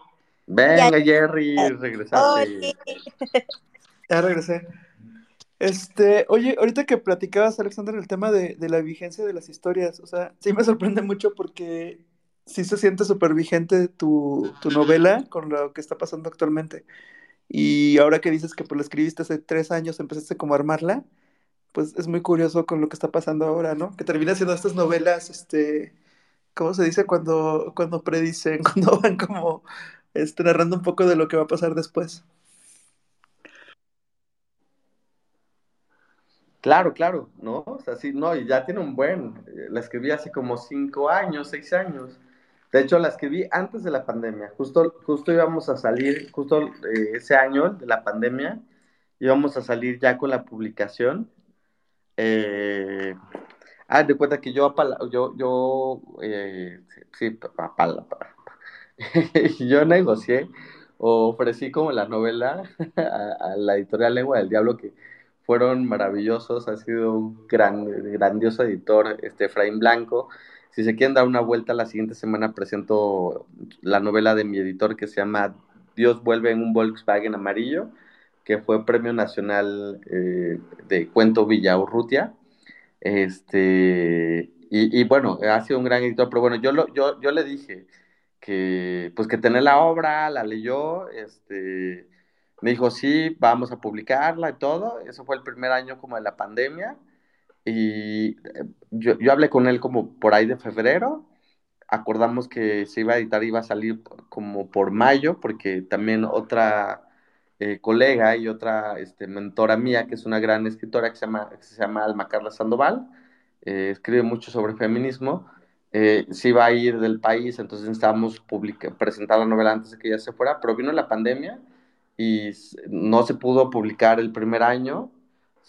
Venga, ya. Jerry, regresaste. Ya regresé. Este, oye, ahorita que platicabas, Alexander, el tema de, de, la vigencia de las historias, o sea, sí me sorprende mucho porque sí se siente súper vigente tu, tu, novela con lo que está pasando actualmente. Y ahora que dices que pues, la escribiste hace tres años, empezaste como a armarla, pues es muy curioso con lo que está pasando ahora, ¿no? Que termina siendo estas novelas, este, ¿cómo se dice? Cuando, cuando predicen, cuando van como este, narrando un poco de lo que va a pasar después. Claro, claro, ¿no? O sea, sí, no, y ya tiene un buen, eh, la escribí hace como cinco años, seis años. De hecho, la escribí antes de la pandemia. Justo, justo íbamos a salir, justo eh, ese año de la pandemia, íbamos a salir ya con la publicación. Eh, ah, de cuenta que yo, yo, yo, eh, sí, yo negocié o ofrecí como la novela a, a la editorial Lengua del Diablo que fueron maravillosos, ha sido un gran, grandioso editor, este Efraín Blanco. Si se quieren dar una vuelta, la siguiente semana presento la novela de mi editor que se llama Dios vuelve en un Volkswagen amarillo, que fue Premio Nacional eh, de Cuento Villaurrutia. Este, y, y, bueno, ha sido un gran editor, pero bueno, yo, lo, yo, yo le dije que, pues que tener la obra, la leyó, este, me dijo, sí, vamos a publicarla y todo. Eso fue el primer año como de la pandemia. Y eh, yo, yo hablé con él como por ahí de febrero. Acordamos que se iba a editar, iba a salir como por mayo, porque también otra eh, colega y otra este, mentora mía, que es una gran escritora que se llama, se llama Alma Carla Sandoval, eh, escribe mucho sobre feminismo, se iba a ir del país, entonces necesitábamos presentar la novela antes de que ella se fuera, pero vino la pandemia y no se pudo publicar el primer año,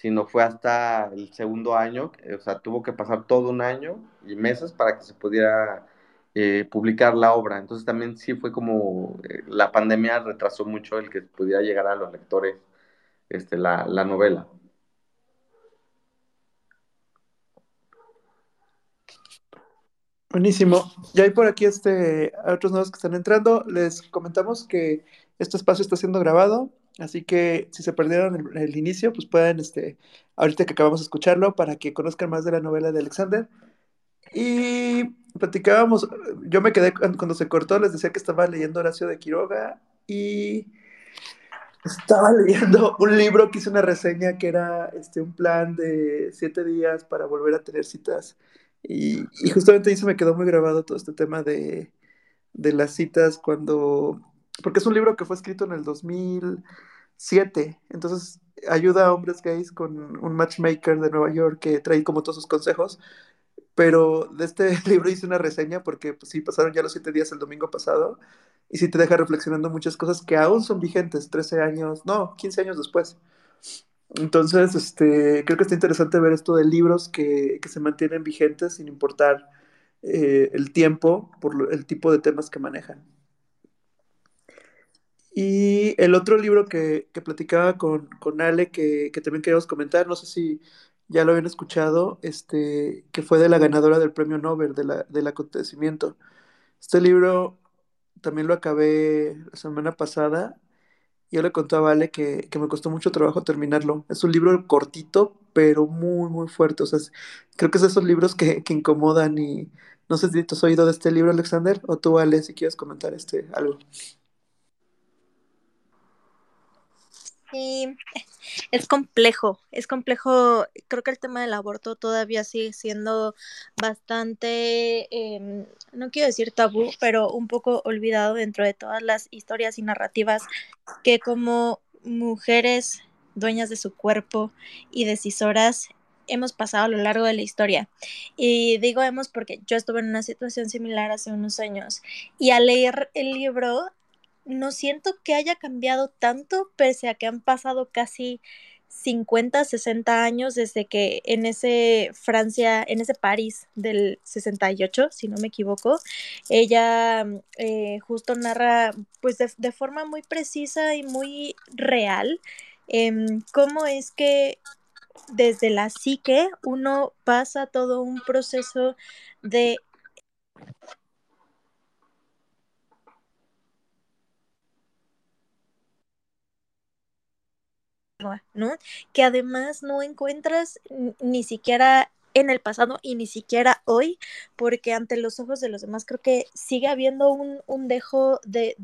sino fue hasta el segundo año, o sea, tuvo que pasar todo un año y meses para que se pudiera eh, publicar la obra. Entonces también sí fue como eh, la pandemia retrasó mucho el que pudiera llegar a los lectores este, la, la novela. Buenísimo. Ya hay por aquí este, a otros nuevos que están entrando. Les comentamos que este espacio está siendo grabado, así que si se perdieron el, inicio, pues pueden, este, ahorita que acabamos de escucharlo, para que conozcan más de la novela de Alexander. Y platicábamos, yo me quedé cuando se cortó, les decía que estaba leyendo Horacio de Quiroga y estaba leyendo un libro que hice una reseña que era este, un plan de siete días para volver a tener citas y, justamente ahí se me quedó muy grabado todo este tema de, las citas cuando, porque es un libro que fue escrito en el 2007, entonces ayuda a hombres gays con un matchmaker de Nueva York que trae como todos sus consejos, pero de este libro hice una reseña porque pues sí, pasaron ya los siete días el domingo pasado y sí te deja reflexionando muchas cosas que aún son vigentes 13 años, no, 15 años después. Entonces, este, creo que está interesante ver esto de libros que, se mantienen vigentes sin importar eh, el tiempo por el tipo de temas que manejan. Y el otro libro que, platicaba con, Ale, que, también queríamos comentar, no sé si ya lo habían escuchado, este, que fue de la ganadora del premio Nobel del acontecimiento. Este libro también lo acabé la semana pasada yo le contaba a Vale que, me costó mucho trabajo terminarlo. Es un libro cortito, pero muy, muy fuerte. O sea, creo que es de esos libros que, incomodan y no sé si tú has oído de este libro, Alexander, o tú, Ale, si quieres comentar este algo. Sí, es complejo, es complejo. Creo que el tema del aborto todavía sigue siendo bastante, em, no quiero decir tabú, pero un poco olvidado dentro de todas las historias y narrativas que como mujeres dueñas de su cuerpo y decisoras hemos pasado a lo largo de la historia. Y digo hemos porque yo estuve en una situación similar hace unos años y al leer el libro no siento que haya cambiado tanto, pese a que han pasado casi 50, 60 años desde que en ese Francia, en ese París del 68, si no me equivoco, ella eh, justo narra pues de, forma muy precisa y muy real em, cómo es que desde la psique uno pasa todo un proceso de ¿no? Que además no encuentras ni siquiera en el pasado y ni siquiera hoy, porque ante los ojos de los demás creo que sigue habiendo un, dejo de,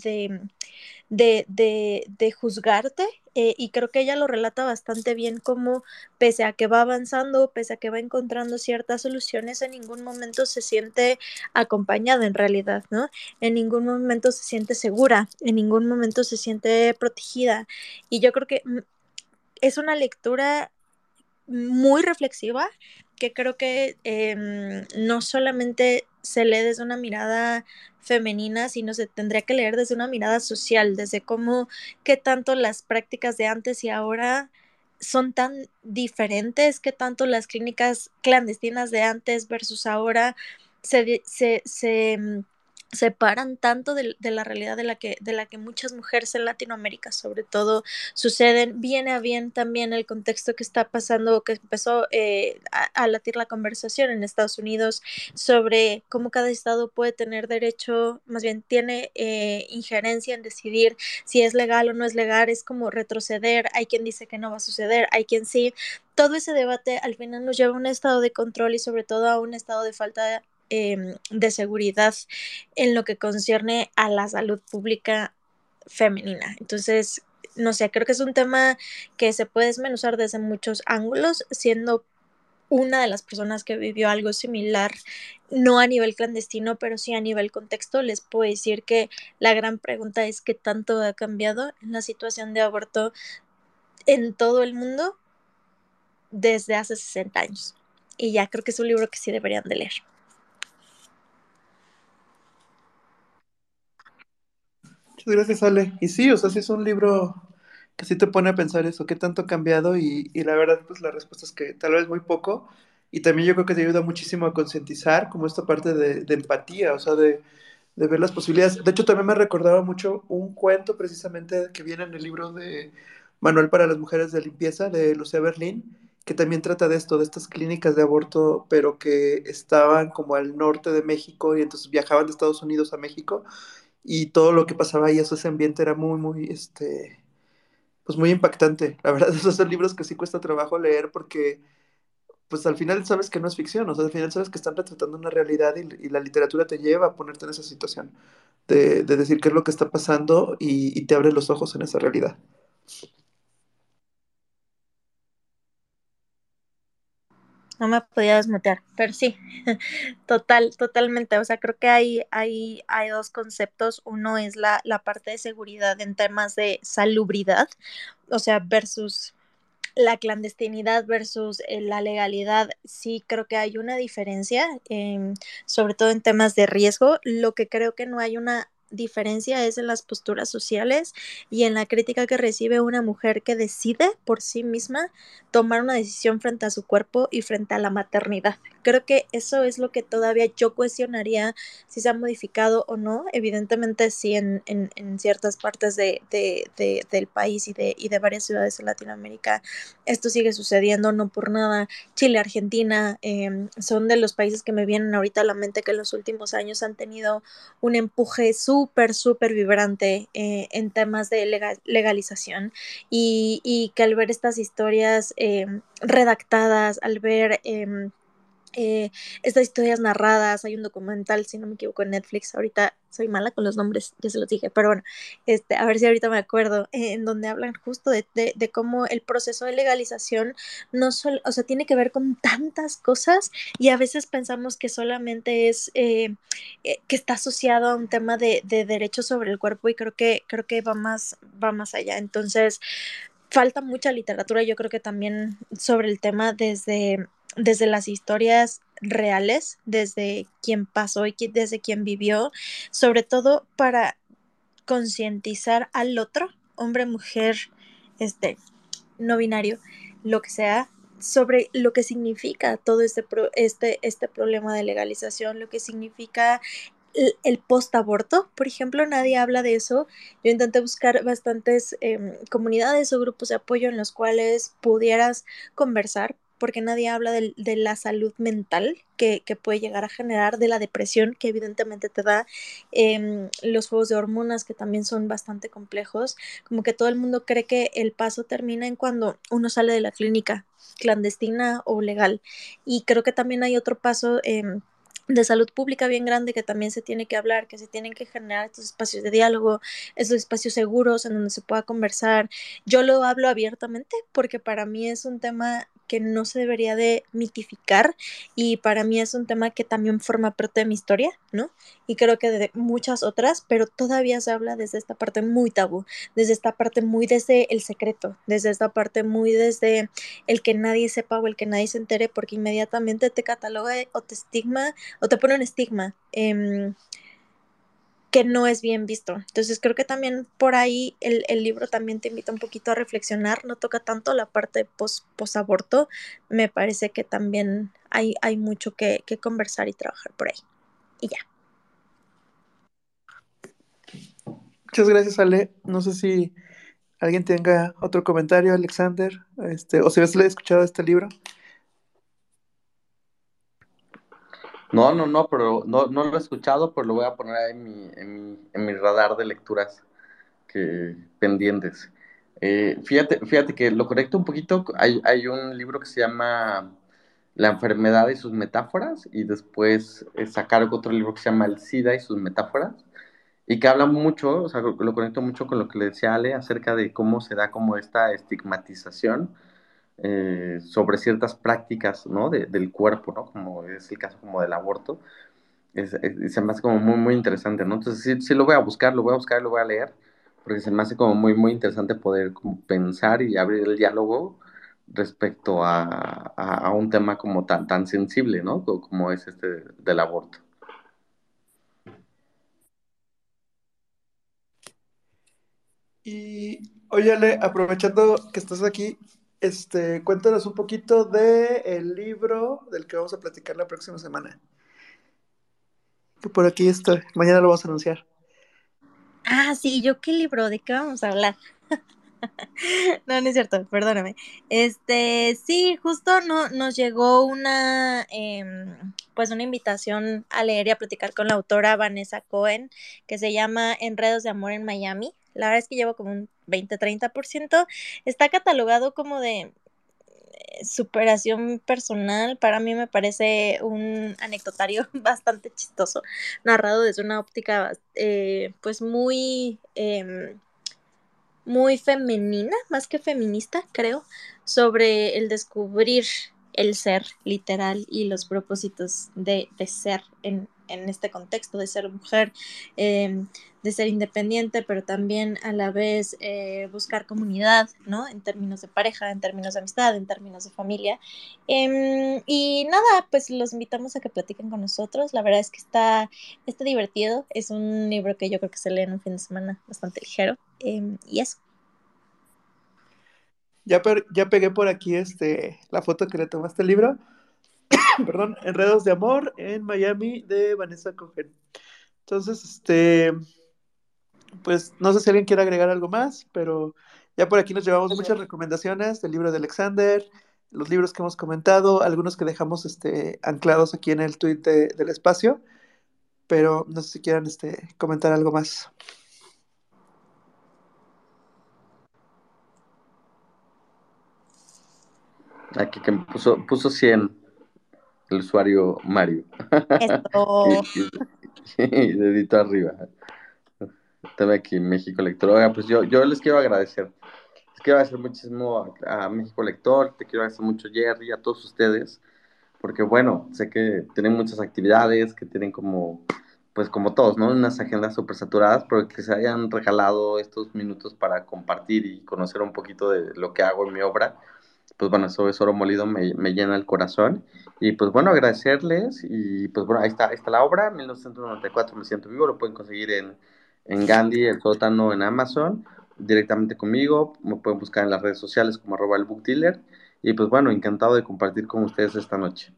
de, juzgarte eh, y creo que ella lo relata bastante bien como pese a que va avanzando, pese a que va encontrando ciertas soluciones, en ningún momento se siente acompañada en realidad, ¿no? En ningún momento se siente segura, en ningún momento se siente protegida y yo creo que es una lectura muy reflexiva que creo que em, no solamente se lee desde una mirada femenina, sino se tendría que leer desde una mirada social, desde cómo, qué tanto las prácticas de antes y ahora son tan diferentes, qué tanto las clínicas clandestinas de antes versus ahora se, se, em, separan tanto de, la realidad de la, que, de la que muchas mujeres en Latinoamérica sobre todo suceden. Viene a bien también el contexto que está pasando, que empezó eh, a, latir la conversación en Estados Unidos sobre cómo cada estado puede tener derecho, más bien tiene eh, injerencia en decidir si es legal o no es legal, es como retroceder, hay quien dice que no va a suceder, hay quien sí. Todo ese debate al final nos lleva a un estado de control y sobre todo a un estado de falta de Em, de seguridad en lo que concierne a la salud pública femenina. Entonces, no sé, creo que es un tema que se puede desmenuzar desde muchos ángulos, siendo una de las personas que vivió algo similar, no a nivel clandestino, pero sí a nivel contexto, les puedo decir que la gran pregunta es qué tanto ha cambiado en la situación de aborto en todo el mundo desde hace 60 años. Y ya creo que es un libro que sí deberían de leer. Muchas gracias, Ale. Y sí, o sea, sí es un libro que sí te pone a pensar eso, qué tanto ha cambiado y, y la verdad, pues la respuesta es que tal vez muy poco. Y también yo creo que te ayuda muchísimo a concientizar como esta parte de, empatía, o sea, de, de, ver las posibilidades. De hecho, también me recordaba mucho un cuento precisamente que viene en el libro de Manuel para las Mujeres de Limpieza de Lucía Berlín, que también trata de esto, de estas clínicas de aborto, pero que estaban como al norte de México y entonces viajaban de Estados Unidos a México y todo lo que pasaba ahí, ese ambiente era muy, muy, este, pues muy impactante. La verdad, esos son libros que sí cuesta trabajo leer porque, pues al final sabes que no es ficción, o sea, al final sabes que están retratando una realidad y, la literatura te lleva a ponerte en esa situación de, de decir qué es lo que está pasando y, y te abre los ojos en esa realidad. No me podía desmutear, pero sí, total, totalmente. O sea, creo que hay, hay, hay dos conceptos. Uno es la, la parte de seguridad en temas de salubridad, o sea, versus la clandestinidad versus eh, la legalidad, sí creo que hay una diferencia, eh, sobre todo en temas de riesgo. Lo que creo que no hay una diferencia es en las posturas sociales y en la crítica que recibe una mujer que decide por sí misma tomar una decisión frente a su cuerpo y frente a la maternidad. Creo que eso es lo que todavía yo cuestionaría si se ha modificado o no. Evidentemente sí en, en, en ciertas partes de, de, de, del país y de, y de varias ciudades en Latinoamérica esto sigue sucediendo, no por nada. Chile, Argentina eh, son de los países que me vienen ahorita a la mente que en los últimos años han tenido un empuje súper, súper vibrante eh, en temas de legal, legalización y, y, que al ver estas historias eh, redactadas, al ver... Eh, estas historias narradas, hay un documental, si no me equivoco, en Netflix, ahorita soy mala con los nombres, ya se los dije, pero bueno, este, a ver si ahorita me acuerdo, eh, en donde hablan justo de, de, de, cómo el proceso de legalización no solo, o sea, tiene que ver con tantas cosas y a veces pensamos que solamente es, eh, eh, que está asociado a un tema de, de derechos sobre el cuerpo y creo que, creo que va más, va más allá. Entonces, falta mucha literatura, yo creo que también sobre el tema desde desde las historias reales, desde quien pasó y desde quien vivió, sobre todo para concientizar al otro, hombre, mujer, este, no binario, lo que sea, sobre lo que significa todo este, pro, este, este problema de legalización, lo que significa el, post-aborto, por ejemplo, nadie habla de eso. Yo intenté buscar bastantes eh, comunidades o grupos de apoyo en los cuales pudieras conversar, porque nadie habla de, la salud mental que, que, puede llegar a generar, de la depresión que evidentemente te da, eh, los juegos de hormonas que también son bastante complejos, como que todo el mundo cree que el paso termina en cuando uno sale de la clínica clandestina o legal. Y creo que también hay otro paso. Eh, de salud pública bien grande que también se tiene que hablar, que se tienen que generar estos espacios de diálogo, estos espacios seguros en donde se pueda conversar. Yo lo hablo abiertamente porque para mí es un tema que no se debería de mitificar y para mí es un tema que también forma parte de mi historia, ¿no? Y creo que de muchas otras, pero todavía se habla desde esta parte muy tabú, desde esta parte muy desde el secreto, desde esta parte muy desde el que nadie sepa o el que nadie se entere porque inmediatamente te cataloga o te estigma o te pone un estigma. Eh, que no es bien visto. Entonces creo que también por ahí el, el, libro también te invita un poquito a reflexionar, no toca tanto la parte post, post aborto, me parece que también hay, hay mucho que, que, conversar y trabajar por ahí. Y ya. Muchas gracias, Ale. No sé si alguien tenga otro comentario, Alexander, este, o si has escuchado este libro. No, no, no, pero no, no lo he escuchado, pero lo voy a poner en mi, en mi, en mi radar de lecturas que, pendientes. Eh, fíjate, fíjate que lo correcto un poquito, hay, hay un libro que se llama La enfermedad y sus metáforas, y después eh, sacar otro libro que se llama El SIDA y sus metáforas, y que habla mucho, o sea, lo conecto mucho con lo que le decía Ale acerca de cómo se da como esta estigmatización eh, sobre ciertas prácticas ¿no? de, del cuerpo, ¿no? como es el caso como del aborto, es, se me hace como muy, muy interesante, ¿no? Entonces sí, sí, lo voy a buscar, lo voy a buscar, lo voy a leer, porque se me hace como muy, muy interesante poder pensar y abrir el diálogo respecto a, a, a un tema como tan, tan sensible, ¿no? Como es este del aborto. Y oye, Ale, aprovechando que estás aquí, este, cuéntanos un poquito del el libro del que vamos a platicar la próxima semana. Que por aquí está, mañana lo vamos a anunciar. Ah, sí, ¿yo qué libro? ¿De qué vamos a hablar? no, no es cierto, perdóname. Este, sí, justo no, nos llegó una, em, pues una invitación a leer y a platicar con la autora Vanessa Cohen, que se llama Enredos de Amor en Miami. La verdad es que llevo como un 20-30%. Está catalogado como de eh, superación personal. Para mí me parece un anecdotario bastante chistoso, narrado desde una óptica eh, pues muy... Em, muy femenina, más que feminista, creo, sobre el descubrir el ser literal y los propósitos de, de ser en, en, este contexto, de ser mujer, eh, de ser independiente, pero también a la vez eh, buscar comunidad, ¿no? En términos de pareja, en términos de amistad, en términos de familia. Eh, y nada, pues los invitamos a que platiquen con nosotros. La verdad es que está, está divertido. Es un libro que yo creo que se lee en un fin de semana bastante ligero. Em, y eso. Ya, ya pegué por aquí este, la foto que le tomaste el libro. Perdón, Enredos de Amor en Miami de Vanessa Cohen. Entonces, este, pues no sé si alguien quiere agregar algo más, pero ya por aquí nos llevamos muchas recomendaciones del libro de Alexander, los libros que hemos comentado, algunos que dejamos este, anclados aquí en el tweet del espacio, pero no sé si quieran este, comentar algo más. Aquí que puso, puso 100 el usuario Mario. Esto. y, dedito arriba. También aquí México Lector. Oiga, pues yo, yo les quiero agradecer. Les quiero agradecer muchísimo a, a, México Lector, te quiero agradecer mucho Jerry, a todos ustedes, porque bueno, sé que tienen muchas actividades, que tienen como, pues como todos, ¿no? Unas agendas súper saturadas, pero que se hayan regalado estos minutos para compartir y conocer un poquito de lo que hago en mi obra pues bueno, eso es oro molido, me, me, llena el corazón. Y pues bueno, agradecerles. Y pues bueno, ahí está, ahí está la obra, 1994 Me Siento Vivo, lo pueden conseguir en, en Gandhi, el sótano, en Amazon, directamente conmigo. Me pueden buscar en las redes sociales como arroba el book dealer. Y pues bueno, encantado de compartir con ustedes esta noche.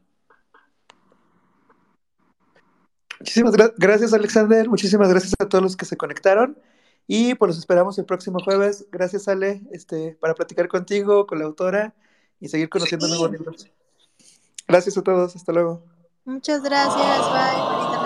Muchísimas gra gracias, Alexander. Muchísimas gracias a todos los que se conectaron. Y pues los esperamos el próximo jueves. Gracias, Ale, este, para platicar contigo, con la autora y seguir conociendo sí. nuevos libros. Gracias a todos, hasta luego. Muchas gracias, bye.